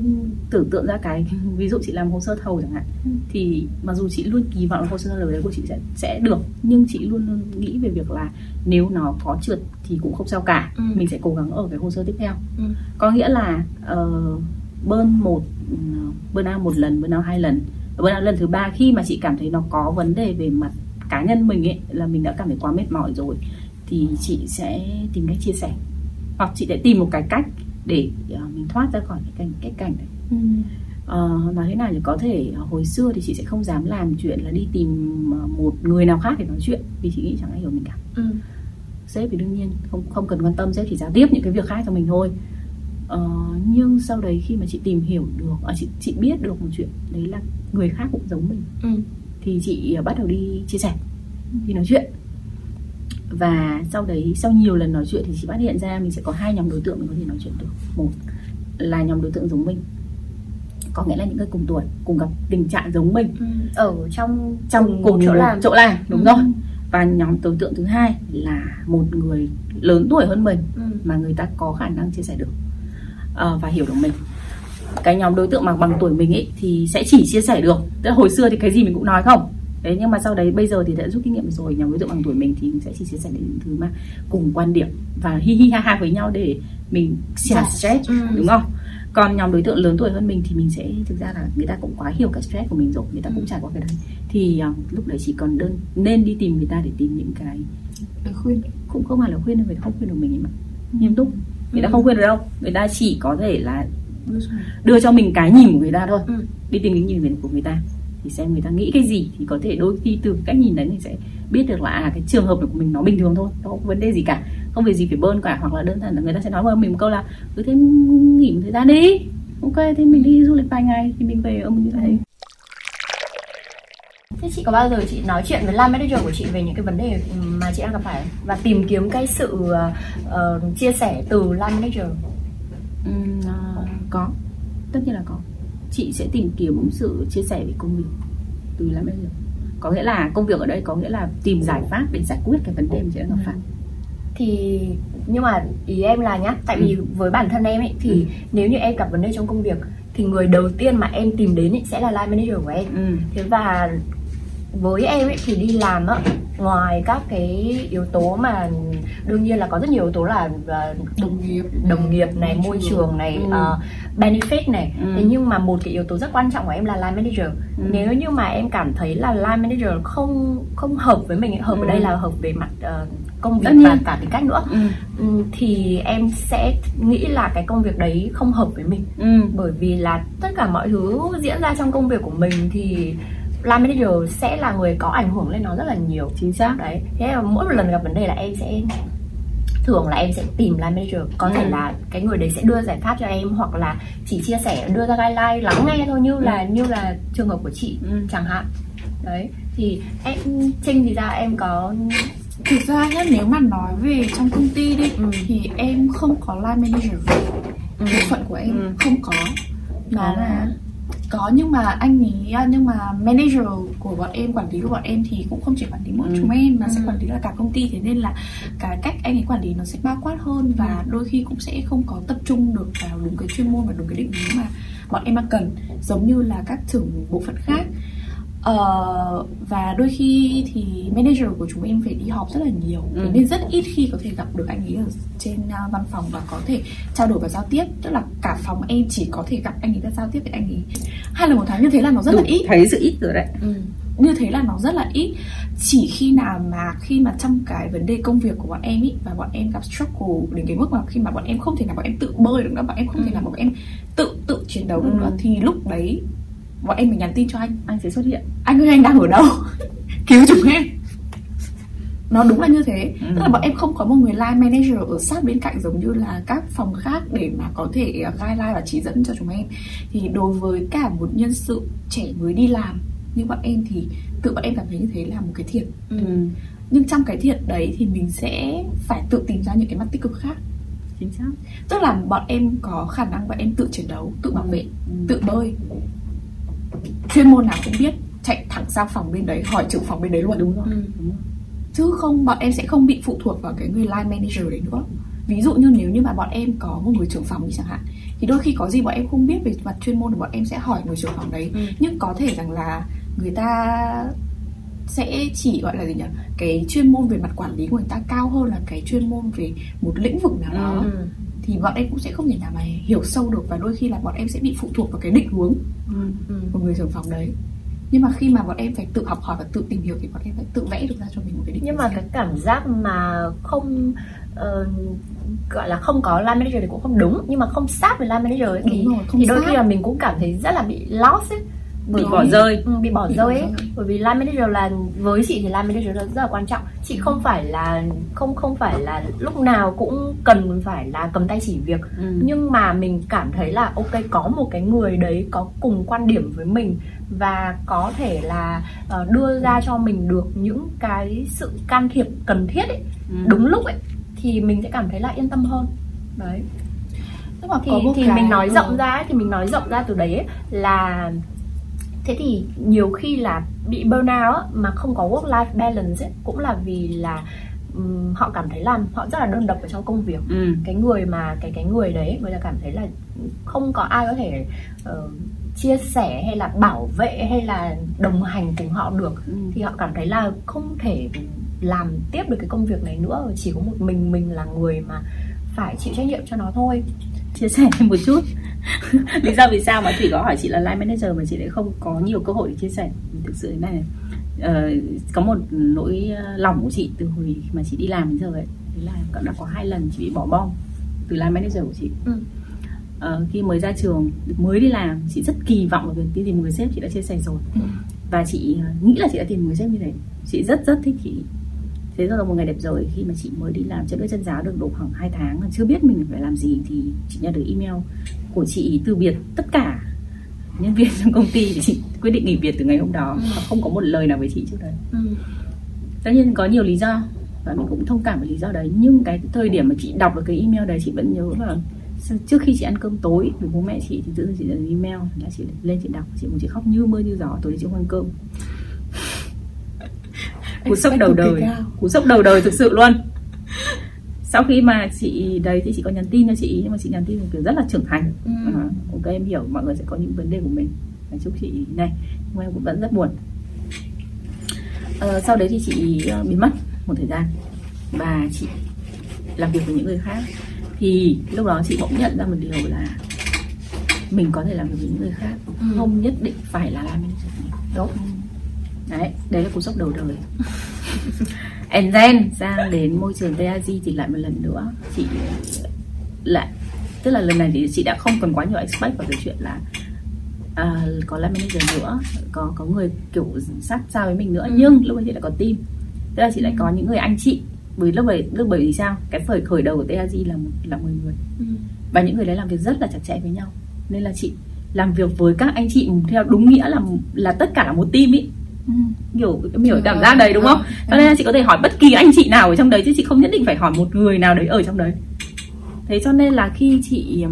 tưởng tượng ra cái ví dụ chị làm hồ sơ thầu chẳng hạn ừ. thì mặc dù chị luôn kỳ vọng là hồ sơ thầu đấy của chị sẽ sẽ được nhưng chị luôn luôn nghĩ về việc là nếu nó có trượt thì cũng không sao cả ừ. mình sẽ cố gắng ở cái hồ sơ tiếp theo ừ. có nghĩa là uh, bơn một bơn out một lần bơn out hai lần bơn out lần thứ ba khi mà chị cảm thấy nó có vấn đề về mặt cá nhân mình ấy là mình đã cảm thấy quá mệt mỏi rồi thì chị sẽ tìm cách chia sẻ. Hoặc chị sẽ tìm một cái cách để uh, mình thoát ra khỏi cái cảnh cái cảnh đấy. Ừ. uh, nói thế nào thì có thể uh, hồi xưa thì chị sẽ không dám làm chuyện là đi tìm một người nào khác để nói chuyện vì chị nghĩ chẳng ai hiểu mình cả. Ừ. sếp thì đương nhiên không không cần quan tâm sếp chỉ giao tiếp những cái việc khác cho mình thôi uh, nhưng sau đấy khi mà chị tìm hiểu được à, chị chị biết được một chuyện đấy là người khác cũng giống mình. Ừ. thì chị uh, bắt đầu đi chia sẻ đi nói chuyện. Và sau đấy sau nhiều lần nói chuyện thì chị phát hiện ra mình sẽ có hai nhóm đối tượng mình có thể nói chuyện được. Một là nhóm đối tượng giống mình có nghĩa là những người cùng tuổi cùng gặp tình trạng giống mình Ừ, ở trong trong cùng chỗ một làm chỗ làm đúng Ừ. rồi. Và nhóm đối tượng thứ hai là một người lớn tuổi hơn mình Ừ. mà người ta có khả năng chia sẻ được ờ, và hiểu được mình. Cái nhóm đối tượng mà bằng tuổi mình ấy thì sẽ chỉ chia sẻ được. Tức là hồi xưa thì cái gì mình cũng nói không. Đấy nhưng mà sau đấy bây giờ thì đã rút kinh nghiệm rồi. Nhóm đối tượng bằng tuổi mình thì mình sẽ chỉ chia sẻ những thứ mà cùng quan điểm và hi hi ha ha với nhau để mình xả Giải stress Ừ. đúng không? Còn nhóm đối tượng lớn tuổi hơn mình thì mình sẽ thực ra là người ta cũng quá hiểu cái stress của mình rồi. Người ta cũng Ừ. trải qua cái đấy. Thì uh, lúc đấy chỉ còn đơn nên đi tìm người ta để tìm những cái khuyên. Cũng không phải là khuyên đâu người ta không khuyên được mình ấy mà. Nghiêm túc người ta không khuyên được đâu. Người ta chỉ có thể là đưa cho mình. cái nhìn của người ta thôi. Ừ. đi tìm cái nhìn của người ta thì xem người ta nghĩ cái gì thì có thể đôi khi từ cách nhìn đấy mình sẽ biết được là à, cái trường hợp của mình nó bình thường thôi nó không có vấn đề gì cả. Không việc gì phải bơn cả hoặc là đơn giản là người ta sẽ nói với mình một câu là cứ thế nghỉ một thời gian đi. Ok thế mình đi du lịch vài ngày thì mình về ở mình như thế Thế chị có bao giờ chị nói chuyện với line manager của chị về những cái vấn đề mà chị đang gặp phải và tìm kiếm cái sự ờ, chia sẻ từ line manager? Ừm, à, có tất nhiên là có chị sẽ tìm kiếm sự chia sẻ về công việc từ bây giờ có nghĩa là công việc ở đây có nghĩa là tìm giải pháp để giải quyết cái vấn đề mà chị đang gặp phải Thì nhưng mà ý em là nhá, tại vì với bản thân em ấy thì Ừ. nếu như em gặp vấn đề trong công việc thì người đầu tiên mà em tìm đến ấy sẽ là line manager của em. ừ. Thế và với em ấy thì đi làm á ngoài các cái yếu tố mà đương nhiên là có rất nhiều yếu tố là ờ, đồng nghiệp đồng nghiệp này môi trường này Ừ. ờ, benefit này Ừ. thế nhưng mà một cái yếu tố rất quan trọng của em là line manager Ừ. nếu như mà em cảm thấy là line manager không không hợp với mình hợp Ừ. ở đây là hợp về mặt ờ, công việc và cả tính cách nữa Ừ. ừ, thì em sẽ nghĩ là cái công việc đấy không hợp với mình Ừ. bởi vì là tất cả mọi thứ diễn ra trong công việc của mình thì line manager sẽ là người có ảnh hưởng lên nó rất là nhiều chính xác đấy thế là mỗi một lần gặp vấn đề là em sẽ thường là em sẽ tìm line manager có Ừ. thể là cái người đấy sẽ đưa giải pháp cho em hoặc là chỉ chia sẻ đưa ra guideline lắng nghe thôi như là như là trường hợp của chị Ừ. chẳng hạn đấy thì em trinh thì ra em có thực ra nhá nếu mà nói về trong công ty đi Ừ. thì em không có line manager Ừ. bộ phận của em Ừ. không có nó À. là có nhưng mà anh ấy nhưng mà manager của bọn em quản lý của bọn em thì cũng không chỉ quản lý mỗi Ừ. chúng em mà sẽ Ừ. quản lý là cả công ty thế nên là cái cách anh ấy quản lý nó sẽ bao quát hơn và đôi khi cũng sẽ không có tập trung được vào đúng cái chuyên môn và đúng cái định hướng mà bọn em đang cần giống như là các trưởng bộ phận khác Ờ, và đôi khi thì manager của chúng em phải đi họp rất là nhiều. Ừ. nên rất ít khi có thể gặp được anh ấy ở trên à, văn phòng và có thể trao đổi và giao tiếp. Tức là cả phòng em chỉ có thể gặp anh ấy và giao tiếp với anh ấy hai lần một tháng. Như thế là nó rất là Đủ, ít. thấy sự ít rồi đấy. Ừ. như thế là nó rất là ít. Chỉ khi nào mà khi mà trong cái vấn đề công việc của bọn em ý và bọn em gặp struggle đến cái mức mà khi mà bọn em không thể nào bọn em tự bơi được nữa bọn em không thể nào bọn em tự tự chiến đấu được Ừ. nữa thì lúc đấy bọn em mới nhắn tin cho anh anh sẽ xuất hiện. Anh ơi anh đang ở đâu? Cứu chúng em. Nó đúng là như thế. Ừ. tức là bọn em không có một người line manager ở sát bên cạnh giống như là các phòng khác để mà có thể uh, guideline và chỉ dẫn cho chúng em. Thì đối với cả một nhân sự trẻ mới đi làm như bọn em thì tự bọn em cảm thấy như thế là một cái thiệt. Ừ. nhưng trong cái thiệt đấy thì mình sẽ phải tự tìm ra những cái mặt tích cực khác. Chính xác. Tức là bọn em có khả năng bọn em tự chiến đấu tự bảo vệ Ừ. tự bơi chuyên môn nào cũng biết chạy thẳng sang phòng bên đấy hỏi trưởng phòng bên đấy luôn đúng rồi Ừ. đúng rồi chứ không bọn em sẽ không bị phụ thuộc vào cái người line manager đấy nữa ví dụ như nếu như mà bọn em có một người trưởng phòng đi chẳng hạn thì đôi khi có gì bọn em không biết về mặt chuyên môn thì bọn em sẽ hỏi người trưởng phòng đấy Ừ. nhưng có thể rằng là người ta sẽ chỉ gọi là gì nhỉ cái chuyên môn về mặt quản lý của người ta cao hơn là cái chuyên môn về một lĩnh vực nào đó Ừ. thì bọn em cũng sẽ không thể nào mà hiểu sâu được và đôi khi là bọn em sẽ bị phụ thuộc vào cái định hướng ừ. Ừ. của người trưởng phòng đấy. Nhưng mà khi mà bọn em phải tự học hỏi và tự tìm hiểu thì bọn em phải tự vẽ được ra cho mình một cái định nhưng mà cái cảm giác mà không ờ, gọi là không có line manager thì cũng không đúng. Nhưng mà không sát với line manager ấy, thì, rồi, không thì đôi khi là mình cũng cảm thấy rất là bị lost ấy bị bỏ rơi. Ừ, bị bỏ rơi ấy. Bởi vì line manager là với chị thì line manager rất, rất là quan trọng. Chị không phải là không không phải là lúc nào cũng cần phải là cầm tay chỉ việc. Ừ. nhưng mà mình cảm thấy là ok có một cái người đấy có cùng quan điểm với mình và có thể là uh, đưa ra cho mình được những cái sự can thiệp cần thiết ấy, Ừ. đúng lúc ấy thì mình sẽ cảm thấy là yên tâm hơn. Đấy. Nhưng mà thì, thì cái mình nói ờ, rộng ra ấy, thì mình nói rộng ra từ đấy ấy, là thế thì nhiều khi là bị burnout á, mà không có work life balance ấy, cũng là vì là ừm, họ cảm thấy là họ rất là đơn độc ở trong công việc ừ. cái người mà cái cái người đấy người ta cảm thấy là không có ai có thể ờ, chia sẻ hay là bảo vệ hay là đồng hành cùng họ được Ừ. thì họ cảm thấy là không thể làm tiếp được cái công việc này nữa chỉ có một mình mình là người mà phải chịu trách nhiệm cho nó thôi chia sẻ thêm một chút lý do vì sao mà thủy có hỏi chị là line manager mà chị lại không có nhiều cơ hội để chia sẻ? Thực sự này này. Ờ, có một nỗi ờ, lòng của chị từ hồi mà chị đi làm đến giờ ấy đấy là cũng đã có hai lần chị bị bỏ bom từ line manager của chị. Ừ. Ờ, khi mới ra trường mới đi làm chị rất kỳ vọng vào việc đi tìm một người sếp chị đã chia sẻ rồi. Ừ. và chị nghĩ là chị đã tìm một người sếp như thế. Chị rất rất thích chị. Thế rồi một ngày đẹp rồi khi mà chị mới đi làm chân đỡ chân giáo được độ khoảng 2 tháng chưa biết mình phải làm gì thì chị nhận được email của chị từ biệt tất cả nhân viên trong công ty. Thì chị quyết định nghỉ việc từ ngày hôm đó và không có một lời nào với chị trước đấy. Ừ. tất nhiên có nhiều lý do và mình cũng thông cảm với lý do đấy nhưng cái thời điểm mà chị đọc được cái email đấy chị vẫn nhớ là trước khi chị ăn cơm tối với bố mẹ chị thì tự dưng chị nhận email là chị lên chị đọc chị muốn chị khóc như mưa như gió tối nay chị không ăn cơm. Cú sốc đầu đời cú sốc đầu đời thực sự luôn sau khi mà chị đấy thì chị có nhắn tin cho chị nhưng mà chị nhắn tin một kiểu rất là trưởng thành. Ừ. à, ok em hiểu mọi người sẽ có những vấn đề của mình. Chúc chị này nhưng em cũng vẫn rất buồn. Ờ, sau đấy thì chị ờ, biến mất một thời gian. Và chị làm việc với những người khác. Thì lúc đó chị bỗng nhận ra một điều là mình có thể làm việc với những người khác. Ừ. không nhất định phải là làm manager đúng. Đấy đấy là cú sốc đầu đời and then sang đến môi trường TAG thì lại một lần nữa chị lại tức là lần này thì chị đã không còn quá nhiều expect vào cái chuyện là à, có làm manager nữa có có người kiểu sát sao với mình nữa. Ừ. nhưng lúc ấy chị lại có team. Tức là chị lại có những người anh chị. Bởi lúc bởi lúc bởi vì sao? Cái khởi khởi đầu của TAG là một là 10 người. Ừ. và những người đấy làm việc rất là chặt chẽ với nhau. Nên là chị làm việc với các anh chị theo đúng nghĩa là là tất cả là một team ý Ừ. em hiểu cảm giác đấy đúng không cho nên là chị có thể hỏi bất kỳ anh chị nào ở trong đấy chứ chị không nhất định phải hỏi một người nào đấy ở trong đấy thế cho nên là khi chị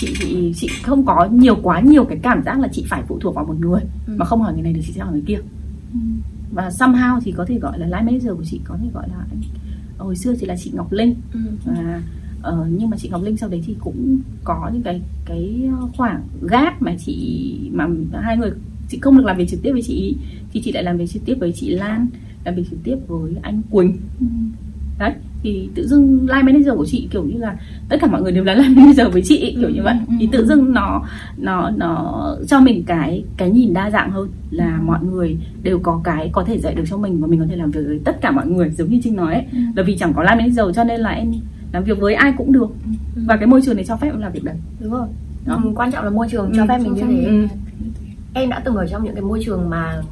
chị chị chị không có nhiều quá nhiều cái cảm giác là chị phải phụ thuộc vào một người Ừ. mà không hỏi người này thì chị sẽ hỏi người kia và somehow thì có thể gọi là line manager của chị có thể gọi là anh hồi xưa thì là chị Ngọc Linh Ừ. và ờ, nhưng mà chị Ngọc Linh sau đấy thì cũng có những cái cái khoảng gap mà chị mà hai người chị không được làm việc trực tiếp với chị ý, thì chị lại làm việc trực tiếp với chị Lan làm việc trực tiếp với anh Quỳnh. Đấy thì tự dưng line manager của chị kiểu như là tất cả mọi người đều là line manager với chị kiểu như vậy. Ừ, thì ừ, tự dưng nó nó nó cho mình cái cái nhìn đa dạng hơn là mọi người đều có cái có thể dạy được cho mình và mình có thể làm việc với tất cả mọi người giống như Trinh nói ấy. Ừ. là vì chẳng có line manager cho nên là em làm việc với ai cũng được. Và cái môi trường này cho phép em làm việc đấy. Đúng rồi. Đó. Ừ, quan trọng là môi trường cho Ừ, phép mình như thế. ừ. Em đã từng ở trong những cái môi trường mà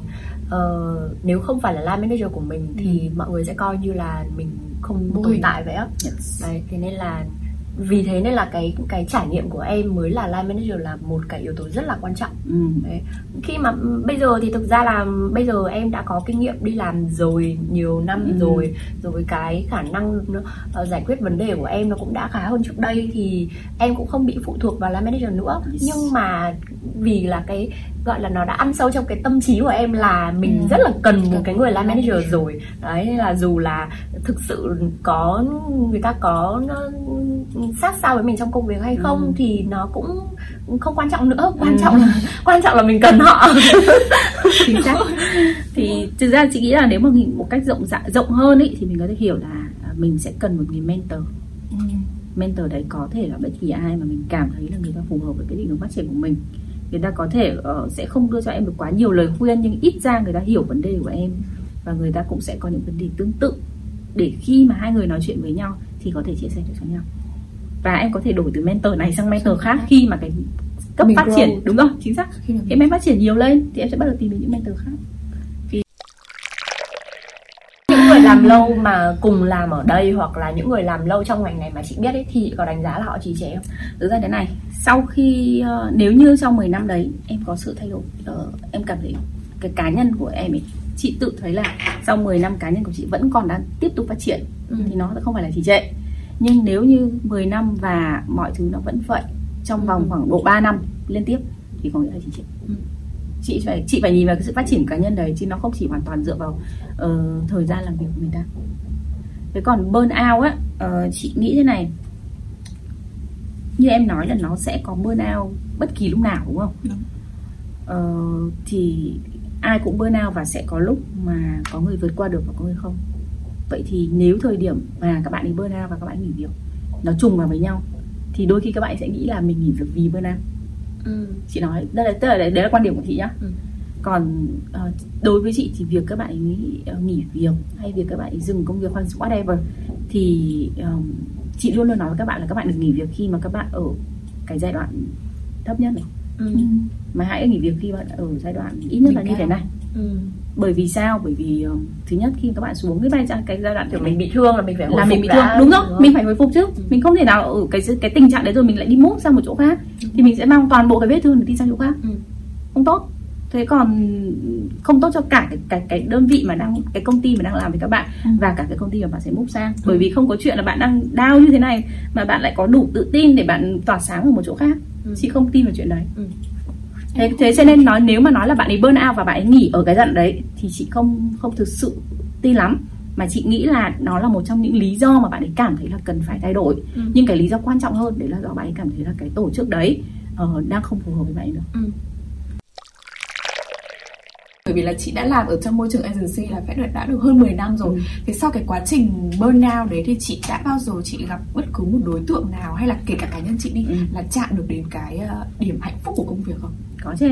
ờ, nếu không phải là line manager của mình thì mọi người sẽ coi như là mình không Vô tồn tại vậy á Yes. đấy thế nên là vì thế nên là cái cái trải nghiệm của em mới là line manager là một cái yếu tố rất là quan trọng Ừ. đấy khi mà ừm, bây giờ thì thực ra là bây giờ em đã có kinh nghiệm đi làm rồi nhiều năm Ừ. rồi rồi cái khả năng ờ, giải quyết vấn đề của em nó cũng đã khá hơn trước đây thì em cũng không bị phụ thuộc vào line manager nữa Yes. nhưng mà vì là cái gọi là nó đã ăn sâu trong cái tâm trí của em là mình Ừ. rất là cần một cái người line manager rồi. Đấy là dù là thực sự có người ta có nó sát sao với mình trong công việc hay không Ừ. thì nó cũng không quan trọng nữa. Quan Ừ. trọng là quan trọng là mình cần họ. Chính xác. Thì thực ra chị nghĩ là nếu mà nhìn một cách rộng rãi rộng hơn ý, thì mình có thể hiểu là à, mình sẽ cần một người mentor. Mentor đấy có thể là bất kỳ ai mà mình cảm thấy là người ta phù hợp với cái định hướng phát triển của mình người ta có thể ờ, sẽ không đưa cho em được quá nhiều lời khuyên nhưng ít ra người ta hiểu vấn đề của em và người ta cũng sẽ có những vấn đề tương tự. Để khi mà hai người nói chuyện với nhau thì có thể chia sẻ được cho nhau. Và em có thể đổi từ mentor này sang mentor khác khi mà cái cấp Mình phát grow. triển đúng không? chính xác khi mà em phát triển nhiều lên thì em sẽ bắt đầu tìm đến những mentor khác những người làm làm lâu mà cùng làm ở đây hoặc là những người làm lâu trong ngành này mà chị biết ấy thì có đánh giá là họ trì trệ không? thực ra thế này sau khi uh, nếu như trong 10 năm đấy em có sự thay đổi uh, em cảm thấy cái cá nhân của em ấy chị tự thấy là sau 10 năm cá nhân của chị vẫn còn đang tiếp tục phát triển ừ. thì nó không phải là trì trệ nhưng nếu như 10 năm và mọi thứ nó vẫn vậy trong vòng ừ. khoảng độ 3 năm liên tiếp thì có nghĩa là trì trệ ừ. Chị phải chị phải nhìn vào cái sự phát triển cá nhân đấy chứ nó không chỉ hoàn toàn dựa vào uh, thời gian làm việc của người ta. Thế còn burn out á uh, chị nghĩ thế này. Như em nói là nó sẽ có burn out bất kỳ lúc nào đúng không? Đúng. Uh, thì ai cũng burn out và sẽ có lúc mà có người vượt qua được và có người không. Vậy thì nếu thời điểm mà các bạn ấy burn out và các bạn nghỉ việc nó trùng vào với nhau thì đôi khi các bạn sẽ nghĩ là mình nghỉ việc vì burn out ừ. chị nói đây là tức là đấy, đấy là quan điểm của chị nhá ừ. còn uh, đối với chị thì việc các bạn ấy uh, nghỉ việc hay việc các bạn ấy dừng công việc hoặc whatever thì um, chị luôn luôn nói với các bạn là các bạn đừng nghỉ việc khi mà các bạn ở cái giai đoạn thấp nhất này ừ. mà hãy nghỉ việc khi bạn ở giai đoạn ít nhất Mình là như thế này ừ. bởi vì sao bởi vì uh, thứ nhất khi các bạn xuống cái vai cái giai đoạn kiểu mình bị thương là mình phải hồi là mình bị thương đúng không mình phải hồi phục chứ ừ. mình không thể nào ở cái cái tình trạng đấy rồi mình lại đi mốt sang một chỗ khác ừ. thì mình sẽ mang toàn bộ cái vết thương để đi sang chỗ khác ừ. không tốt thế còn không tốt cho cả cái, cái cái đơn vị mà đang cái công ty mà đang làm với các bạn ừ. và cả cái công ty mà bạn sẽ move sang ừ. bởi vì không có chuyện là bạn đang đau như thế này mà bạn lại có đủ tự tin để bạn tỏa sáng ở một chỗ khác ừ. chị không tin vào chuyện đấy ừ. Thế thế cho nên nói nếu mà nói là bạn ấy burn out và bạn ấy nghỉ ở cái giai đấy thì chị không không thực sự tin lắm mà chị nghĩ là nó là một trong những lý do mà bạn ấy cảm thấy là cần phải thay đổi ừ. nhưng cái lý do quan trọng hơn đấy là do bạn ấy cảm thấy là cái tổ chức đấy uh, đang không phù hợp với bạn ấy nữa ừ bởi vì là chị đã làm ở trong môi trường agency là phải đã được hơn 10 năm rồi ừ. thế sau cái quá trình burnout đấy thì chị đã bao giờ chị gặp bất cứ một đối tượng nào hay là kể cả cá nhân chị đi ừ. là chạm được đến cái ờ, điểm hạnh phúc của công việc không có chứ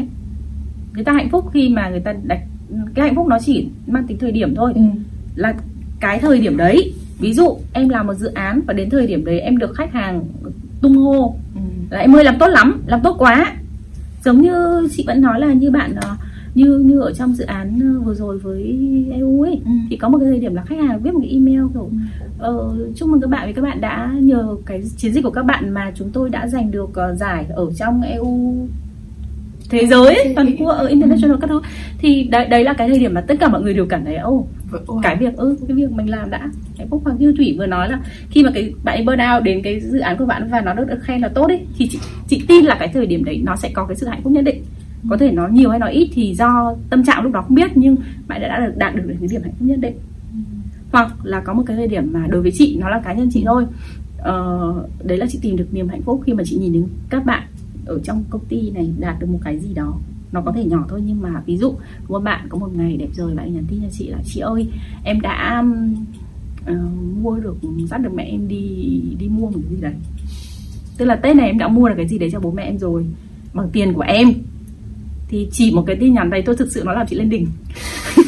người ta hạnh phúc khi mà người ta đặt cái hạnh phúc nó chỉ mang tính thời điểm thôi ừ. là cái thời điểm đấy ví dụ em làm một dự án và đến thời điểm đấy em được khách hàng tung hô ừ. là em ơi làm tốt lắm làm tốt quá giống như chị vẫn nói là như bạn uh, như như ở trong dự án ờ, vừa rồi với EU ấy ừ. thì có một cái thời điểm là khách hàng viết một cái email kiểu ờ, chúc mừng các bạn vì các bạn đã nhờ cái chiến dịch của các bạn mà chúng tôi đã giành được uh, giải ở trong EU thế giới ấy, toàn quốc ở international các thứ. Thì đấy đấy là cái thời điểm mà tất cả mọi người đều cảm thấy ô oh, cái việc ừ cái việc mình làm đã. Hạnh phúc hoàng như thủy vừa nói là khi mà cái bạn ấy burn out đến cái dự án của bạn và nó được, được khen là tốt ấy thì chị, chị tin là cái thời điểm đấy nó sẽ có cái sự hạnh phúc nhất định. Có thể nói nhiều hay nói ít thì do tâm trạng lúc đó không biết nhưng bạn đã được đạt được đến cái điểm hạnh phúc nhất định. Hoặc là có một cái thời điểm mà đối với chị nó là cá nhân chị thôi. Uh, đấy là chị tìm được niềm hạnh phúc khi mà chị nhìn đến các bạn ở trong công ty này đạt được một cái gì đó. Nó có thể nhỏ thôi nhưng mà ví dụ của một bạn có một ngày đẹp rồi bạn nhắn tin cho chị là chị ơi em đã uh, mua được dắt được mẹ em đi đi mua một cái gì đấy. Tức là tết này em đã mua được cái gì đấy cho bố mẹ em rồi bằng tiền của em. Thì chỉ một cái tin nhắn đấy tôi thực sự nó làm chị lên đỉnh.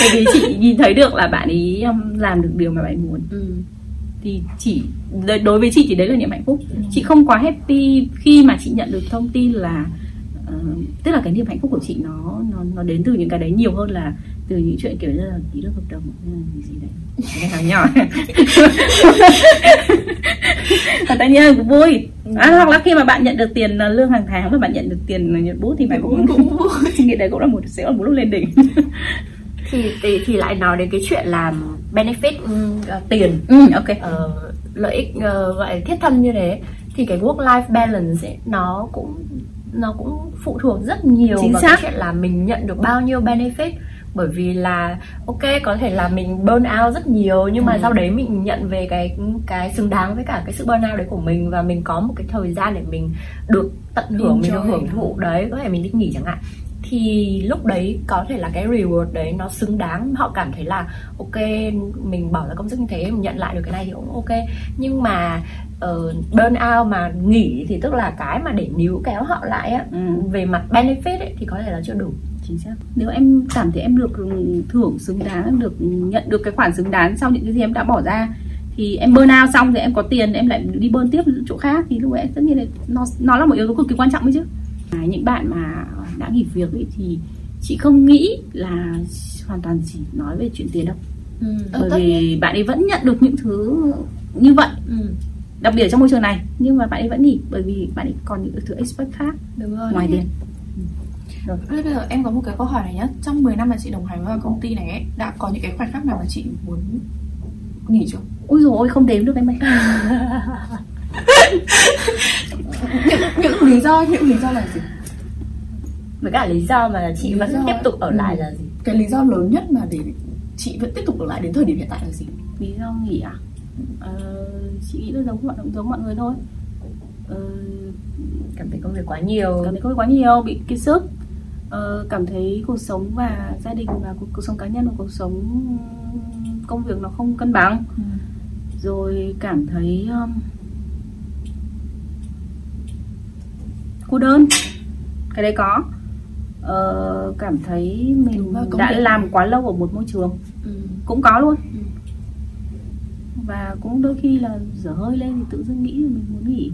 Bởi vì chị nhìn thấy được là bạn ấy làm được điều mà bạn muốn. Ừ thì chỉ đối với chị thì đấy là niềm hạnh phúc. Chị không quá happy khi mà chị nhận được thông tin là uh, tức là cái niềm hạnh phúc của chị nó nó nó đến từ những cái đấy nhiều hơn là từ những chuyện kiểu như là ký được hợp đồng gì gì đấy. Cái hàng nhỏ. Và tất nhiên cũng vui. À, hoặc là khi mà bạn nhận được tiền ờ, lương hàng tháng và bạn nhận được tiền nhận bút thì bạn cũng cũng vui. nghĩ đấy cũng là một sẽ là một lúc lên đỉnh thì, thì thì lại nói đến cái chuyện làm benefit uh, tiền. Ừ, ok. Uh, lợi ích uh, gọi thiết thân như thế. Thì cái work life balance ấy, nó cũng nó cũng phụ thuộc rất nhiều Chính vào xác. cái chuyện là mình nhận được bao nhiêu benefit. Bởi vì là ok có thể là mình burn out rất nhiều nhưng mà ừ. sau đấy mình nhận về cái cái xứng đáng với cả cái sự burn out đấy của mình và mình có một cái thời gian để mình được tận hưởng mình được hưởng thụ. Đấy có thể mình đi nghỉ chẳng hạn thì lúc đấy có thể là cái reward đấy nó xứng đáng. Họ cảm thấy là ok mình bỏ ra công sức như thế mình nhận lại được cái này thì cũng ok. Nhưng mà uh, burn out mà nghỉ thì tức là cái mà để níu kéo họ lại á ừ. về mặt benefit ấy, thì có thể là chưa đủ. Chính xác. Nếu em cảm thấy em được thưởng xứng đáng được nhận được cái khoản xứng đáng sau những cái gì em đã bỏ ra thì em burn out xong thì em có tiền em lại đi burn tiếp chỗ khác thì lúc ấy tất nhiên là nó nó là một yếu tố cực kỳ quan trọng đấy chứ. À, những bạn mà đã nghỉ việc ấy thì chị không nghĩ là hoàn toàn chỉ nói về chuyện tiền đâu. Ừ. bởi vì bạn ấy vẫn nhận được những thứ như vậy. Ừ. đặc biệt trong môi trường này nhưng mà bạn ấy vẫn nghỉ bởi vì bạn ấy còn những thứ expect khác đúng rồi. ngoài tiền. Bây giờ em có một cái câu hỏi này nhá. Trong 10 năm mà chị đồng hành với công ty này ấy, Đã có những cái khoảnh khắc nào mà chị muốn nghỉ chưa? ôi rồi không đếm được em ơi. Những, những lý do, những lý do là gì? Với cả lý do mà chị Lý vẫn do- tiếp tục ở ừ. lại là gì? Cái lý do lớn nhất mà để chị vẫn tiếp tục ở lại đến thời điểm hiện tại là gì? lý do nghỉ à? Ờ, chị nghĩ là giống mọi giống mọi người thôi. Ờ, cảm thấy công việc quá nhiều. cảm thấy công việc quá nhiều bị kiệt sức. Ờ, cảm thấy cuộc sống và gia đình và cuộc, cuộc sống cá nhân và cuộc sống công việc nó không cân bằng. Rồi cảm thấy um, cô đơn. Cái đấy có ờ, cảm thấy mình công đã việc. làm quá lâu ở một môi trường. Ừ. cũng có luôn. Ừ. và cũng đôi khi là dở hơi lên thì tự dưng nghĩ là mình muốn nghỉ.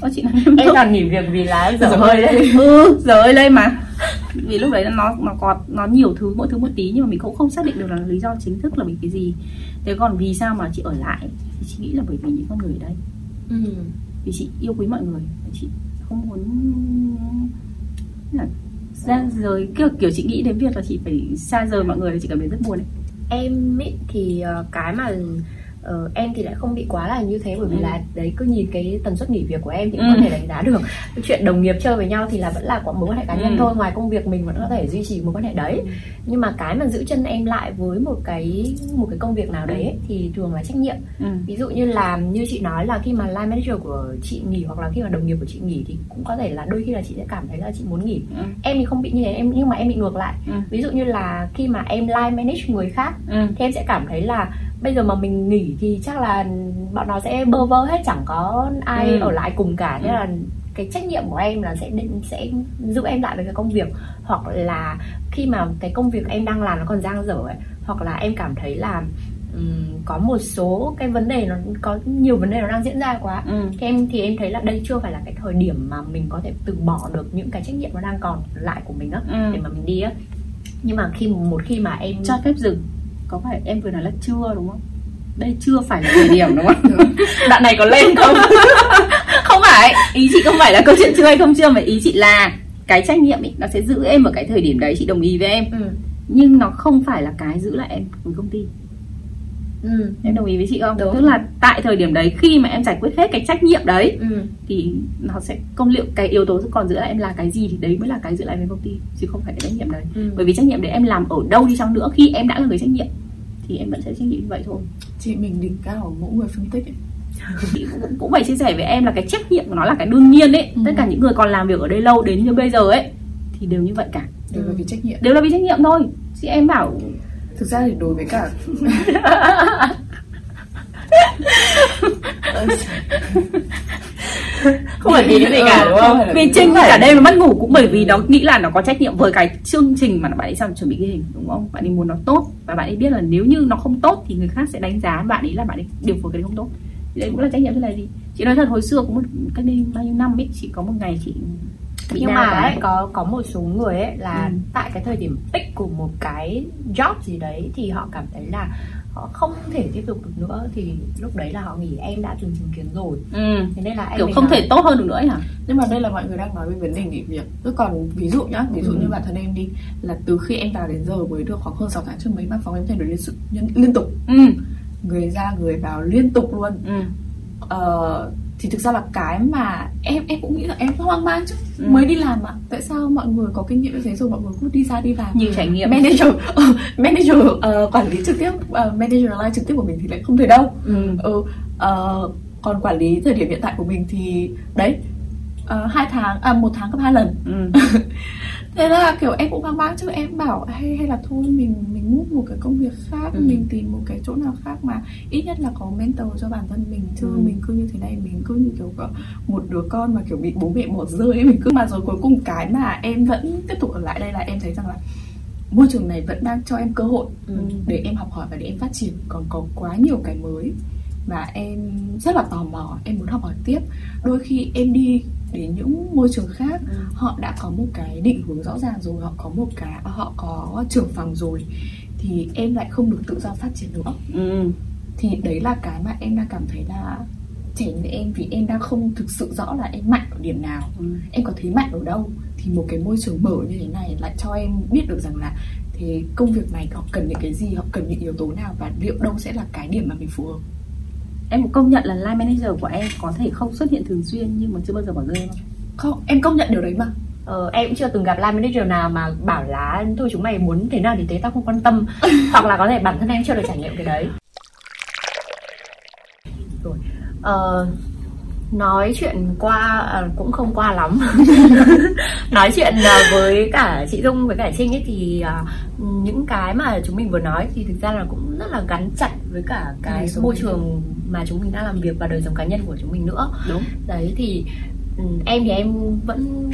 Ơ chị nói em toàn nghỉ việc vì là dở hơi đấy ừ dở hơi lên mà. Vì lúc đấy nó nó có nó nhiều thứ mỗi thứ một tí nhưng mà mình cũng không xác định được là lý do chính thức là vì cái gì. Thế còn vì sao mà chị ở lại? Thì chị nghĩ là bởi vì những con người ở đây. Ừ. vì chị yêu quý mọi người. Chị không muốn là ra rời. Kiểu kiểu chị nghĩ đến việc là chị phải xa rời mọi người thì chị cảm thấy rất buồn ấy. Em ý, thì ờ, cái mà ờ, em thì lại không bị quá là như thế bởi vì Ừ. là đấy cứ nhìn cái tần suất nghỉ việc của em thì cũng Ừ. có thể đánh giá được cái chuyện đồng nghiệp chơi với nhau thì là vẫn là mối quan hệ cá nhân Ừ. thôi ngoài công việc mình vẫn có thể duy trì mối quan hệ đấy Ừ. nhưng mà cái mà giữ chân em lại với một cái một cái công việc nào đấy ấy, thì thường là trách nhiệm ừ. ví dụ như là như chị nói là khi mà line manager của chị nghỉ hoặc là khi mà đồng nghiệp của chị nghỉ thì cũng có thể là đôi khi là chị sẽ cảm thấy là chị muốn nghỉ Ừ. em thì không bị như thế em nhưng mà em bị ngược lại Ừ. ví dụ như là khi mà em line manage người khác Ừ. thì em sẽ cảm thấy là bây giờ mà mình nghỉ thì chắc là bọn nó sẽ bơ vơ hết chẳng có ai Ừ. ở lại cùng cả thế Ừ. là cái trách nhiệm của em là sẽ định sẽ giữ em lại với cái công việc hoặc là khi mà cái công việc em đang làm nó còn dang dở ấy hoặc là em cảm thấy là ừm, có một số cái vấn đề nó có nhiều vấn đề nó đang diễn ra quá Ừ. thì em thì em thấy là đây chưa phải là cái thời điểm mà mình có thể từ bỏ được những cái trách nhiệm nó đang còn lại của mình á Ừ. để mà mình đi á nhưng mà khi một khi mà em cho phép dừng có phải em vừa nói là chưa đúng không? Đây chưa phải là thời điểm đúng không? Đoạn này có lên không? Không phải. Ý chị không phải là câu chuyện chưa hay không chưa mà ý chị là cái trách nhiệm ý, nó sẽ giữ em ở cái thời điểm đấy chị đồng ý với em. Ừ. nhưng nó không phải là cái giữ lại em với công ty Ừ. em đồng ý với chị không Đúng. tức là tại thời điểm đấy khi mà em giải quyết hết cái trách nhiệm đấy Ừ. thì nó sẽ công liệu cái yếu tố còn giữ lại em là cái gì thì đấy mới là cái giữ lại với công ty chứ không phải cái trách nhiệm đấy Ừ. bởi vì trách nhiệm đấy em làm ở đâu đi chăng nữa khi em đã là người trách nhiệm thì em vẫn sẽ trách nhiệm như vậy thôi Chị mình đỉnh cao mỗi người phân tích ấy. chị cũng, cũng phải chia sẻ với em là cái trách nhiệm của nó là cái đương nhiên đấy Ừ. tất cả những người còn làm việc ở đây lâu đến như bây giờ ấy thì đều như vậy cả Đều là vì trách nhiệm đều là vì trách nhiệm thôi chị em bảo Thực ra thì đối với cả không phải vì cái gì cả Ừ, đúng không vì trinh cả đêm nó mất ngủ cũng bởi vì nó nghĩ là nó có trách nhiệm với cái chương trình mà bạn ấy sang chuẩn bị ghi hình đúng không? Bạn ấy muốn nó tốt và bạn ấy biết là nếu như nó không tốt thì người khác sẽ đánh giá bạn ấy là bạn ấy điều phối cái đấy không tốt. Thì đấy cũng là trách nhiệm thế là gì chị nói thật hồi xưa cũng một cách đây bao nhiêu năm ấy chị có một ngày chị bị nhưng đau mà ấy, có có một số người ấy là Ừ. tại cái thời điểm pick của một cái job gì đấy thì họ cảm thấy là họ không thể tiếp tục được nữa thì lúc đấy là họ nghĩ em đã từng chứng kiến rồi ừ. thế nên là em kiểu không nói- thể tốt hơn được nữa ấy hả Nhưng mà đây là mọi người đang nói về vấn đề nghỉ việc Chứ còn ví dụ nhá Ví dụ Ừ. như bản thân em đi Là từ khi em vào đến giờ mới được khoảng hơn 6 tháng trước mấy văn phòng em thay đổi liên, sự- liên, liên tục ừ. Người ra người vào liên tục luôn Ừ. Ờ, Thì thực ra là cái mà em em cũng nghĩ là em hoang mang chứ Ừ. Mới đi làm mà Tại sao mọi người có kinh nghiệm như thế rồi mọi người cứ đi ra đi vào nhiều trải nghiệm Manager ờ, Manager ờ, quản lý trực tiếp ờ, Manager line trực tiếp của mình thì lại không thể đâu ừ. ừ, ờ, còn quản lý thời điểm hiện tại của mình thì đấy ờ, hai tháng à một tháng gấp hai lần ừ. thế là kiểu em cũng hoang mang chứ em bảo hay hay là thôi mình mình move một cái công việc khác Ừ. mình tìm một cái chỗ nào khác mà ít nhất là có mentor cho bản thân mình chứ Ừ. mình cứ như thế này mình cứ như kiểu có một đứa con mà kiểu bị bố mẹ bỏ rơi ấy mình cứ mà rồi cuối cùng cái mà em vẫn tiếp tục ở lại đây là em thấy rằng là môi trường này vẫn đang cho em cơ hội Ừ. để em học hỏi và để em phát triển còn có quá nhiều cái mới và em rất là tò mò em muốn học hỏi tiếp đôi khi em đi đến những môi trường khác Ừ. họ đã có một cái định hướng rõ ràng rồi họ có một cái họ có trưởng phòng rồi thì em lại không được tự do phát triển nữa ừ. thì đấy là cái mà em đang cảm thấy là trẻ như em vì em đang không thực sự rõ là em mạnh ở điểm nào Ừ. em có thấy mạnh ở đâu thì một cái môi trường mở như thế này lại cho em biết được rằng là thế công việc này họ cần những cái gì họ cần những yếu tố nào và liệu đâu sẽ là cái điểm mà mình phù hợp em có công nhận là line manager của em có thể không xuất hiện thường xuyên nhưng mà chưa bao giờ bỏ rơi em không em công nhận điều đấy mà. Ờ, em cũng chưa từng gặp line manager nào mà bảo là thôi chúng mày muốn thế nào thì thế tao không quan tâm. Hoặc là có thể bản thân em chưa được trải nghiệm cái đấy. Rồi ờ, nói chuyện qua à, cũng không qua lắm. Nói chuyện à, với cả chị Dung với cả Trinh ấy thì à, những cái mà chúng mình vừa nói thì thực ra là cũng rất là gắn chặt với cả cái môi trường mà chúng mình đang làm việc và đời sống cá nhân của chúng mình nữa. Đúng. Đấy thì ừ, em thì em vẫn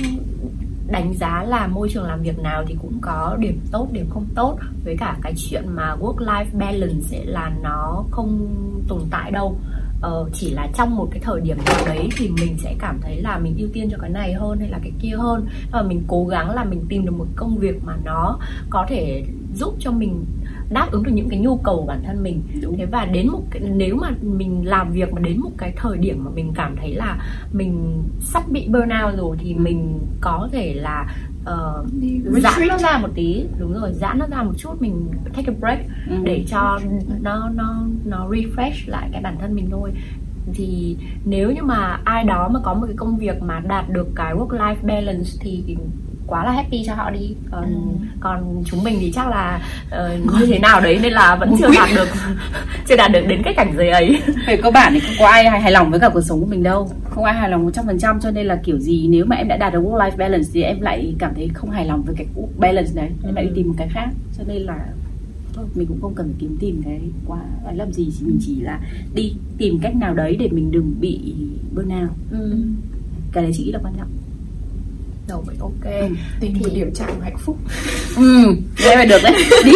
đánh giá là môi trường làm việc nào thì cũng có điểm tốt điểm không tốt. Với cả cái chuyện mà work life balance ấy là nó không tồn tại đâu. Ờ, chỉ là trong một cái thời điểm nào đấy thì mình sẽ cảm thấy là mình ưu tiên cho cái này hơn hay là cái kia hơn. Và mình cố gắng là mình tìm được một công việc mà nó có thể giúp cho mình đáp ứng được những cái nhu cầu của bản thân mình. Đúng. thế và đến một cái, nếu mà mình làm việc mà đến một cái thời điểm mà mình cảm thấy là mình sắp bị burnout rồi thì mình có thể là ờ, giãn nó ra một tí. Đúng rồi giãn nó ra một chút mình take a break Ừ. để cho nó nó nó refresh lại cái bản thân mình thôi. Thì nếu như mà ai đó mà có một cái công việc mà đạt được cái work life balance thì quá là happy cho họ đi. Còn Ừ. còn chúng mình thì chắc là ờ, như thế nào đấy nên là vẫn chưa đạt được chưa đạt được đến cái cảnh giới ấy. Về cơ bản thì không có ai hài lòng với cả cuộc sống của mình đâu. Không ai hài lòng 100% cho nên là kiểu gì nếu mà em đã đạt được work life balance thì em lại cảm thấy không hài lòng với cái work balance đấy. Em lại đi Ừ. tìm một cái khác. Cho nên là thôi mình cũng không cần phải kiếm tìm cái quá phải làm gì. Chỉ mình chỉ là đi tìm cách nào đấy để mình đừng bị burnout. Ừ. cái đấy chị nghĩ là quan trọng rồi ok. Ừ. tìm Thì- điểm chạm hạnh phúc. Ừ đây phải được đấy. Đi.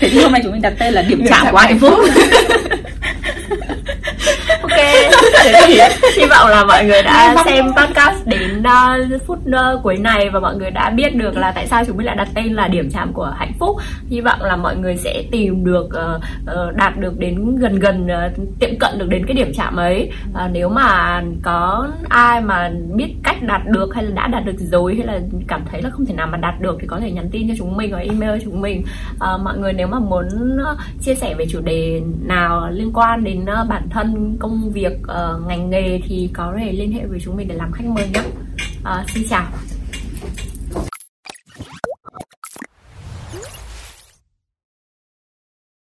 Thế thì hôm nay chúng mình đặt tên là điểm chạm của hạnh phúc. Ok thì hy vọng là mọi người đã xem podcast đến uh, phút uh, cuối này và mọi người đã biết được là tại sao chúng mình lại đặt tên là điểm chạm của hạnh phúc. Hy vọng là mọi người sẽ tìm được uh, uh, đạt được đến gần gần uh, tiệm cận được đến cái điểm chạm ấy. Uh, nếu mà có ai mà biết cách đạt được hay là đã đạt được rồi hay là cảm thấy là không thể nào mà đạt được thì có thể nhắn tin cho chúng mình hoặc email cho chúng mình. Ờ, mọi người nếu mà muốn chia sẻ về chủ đề nào liên quan đến bản thân công việc ngành nghề thì có thể liên hệ với chúng mình để làm khách mời nhé. Uh, xin chào.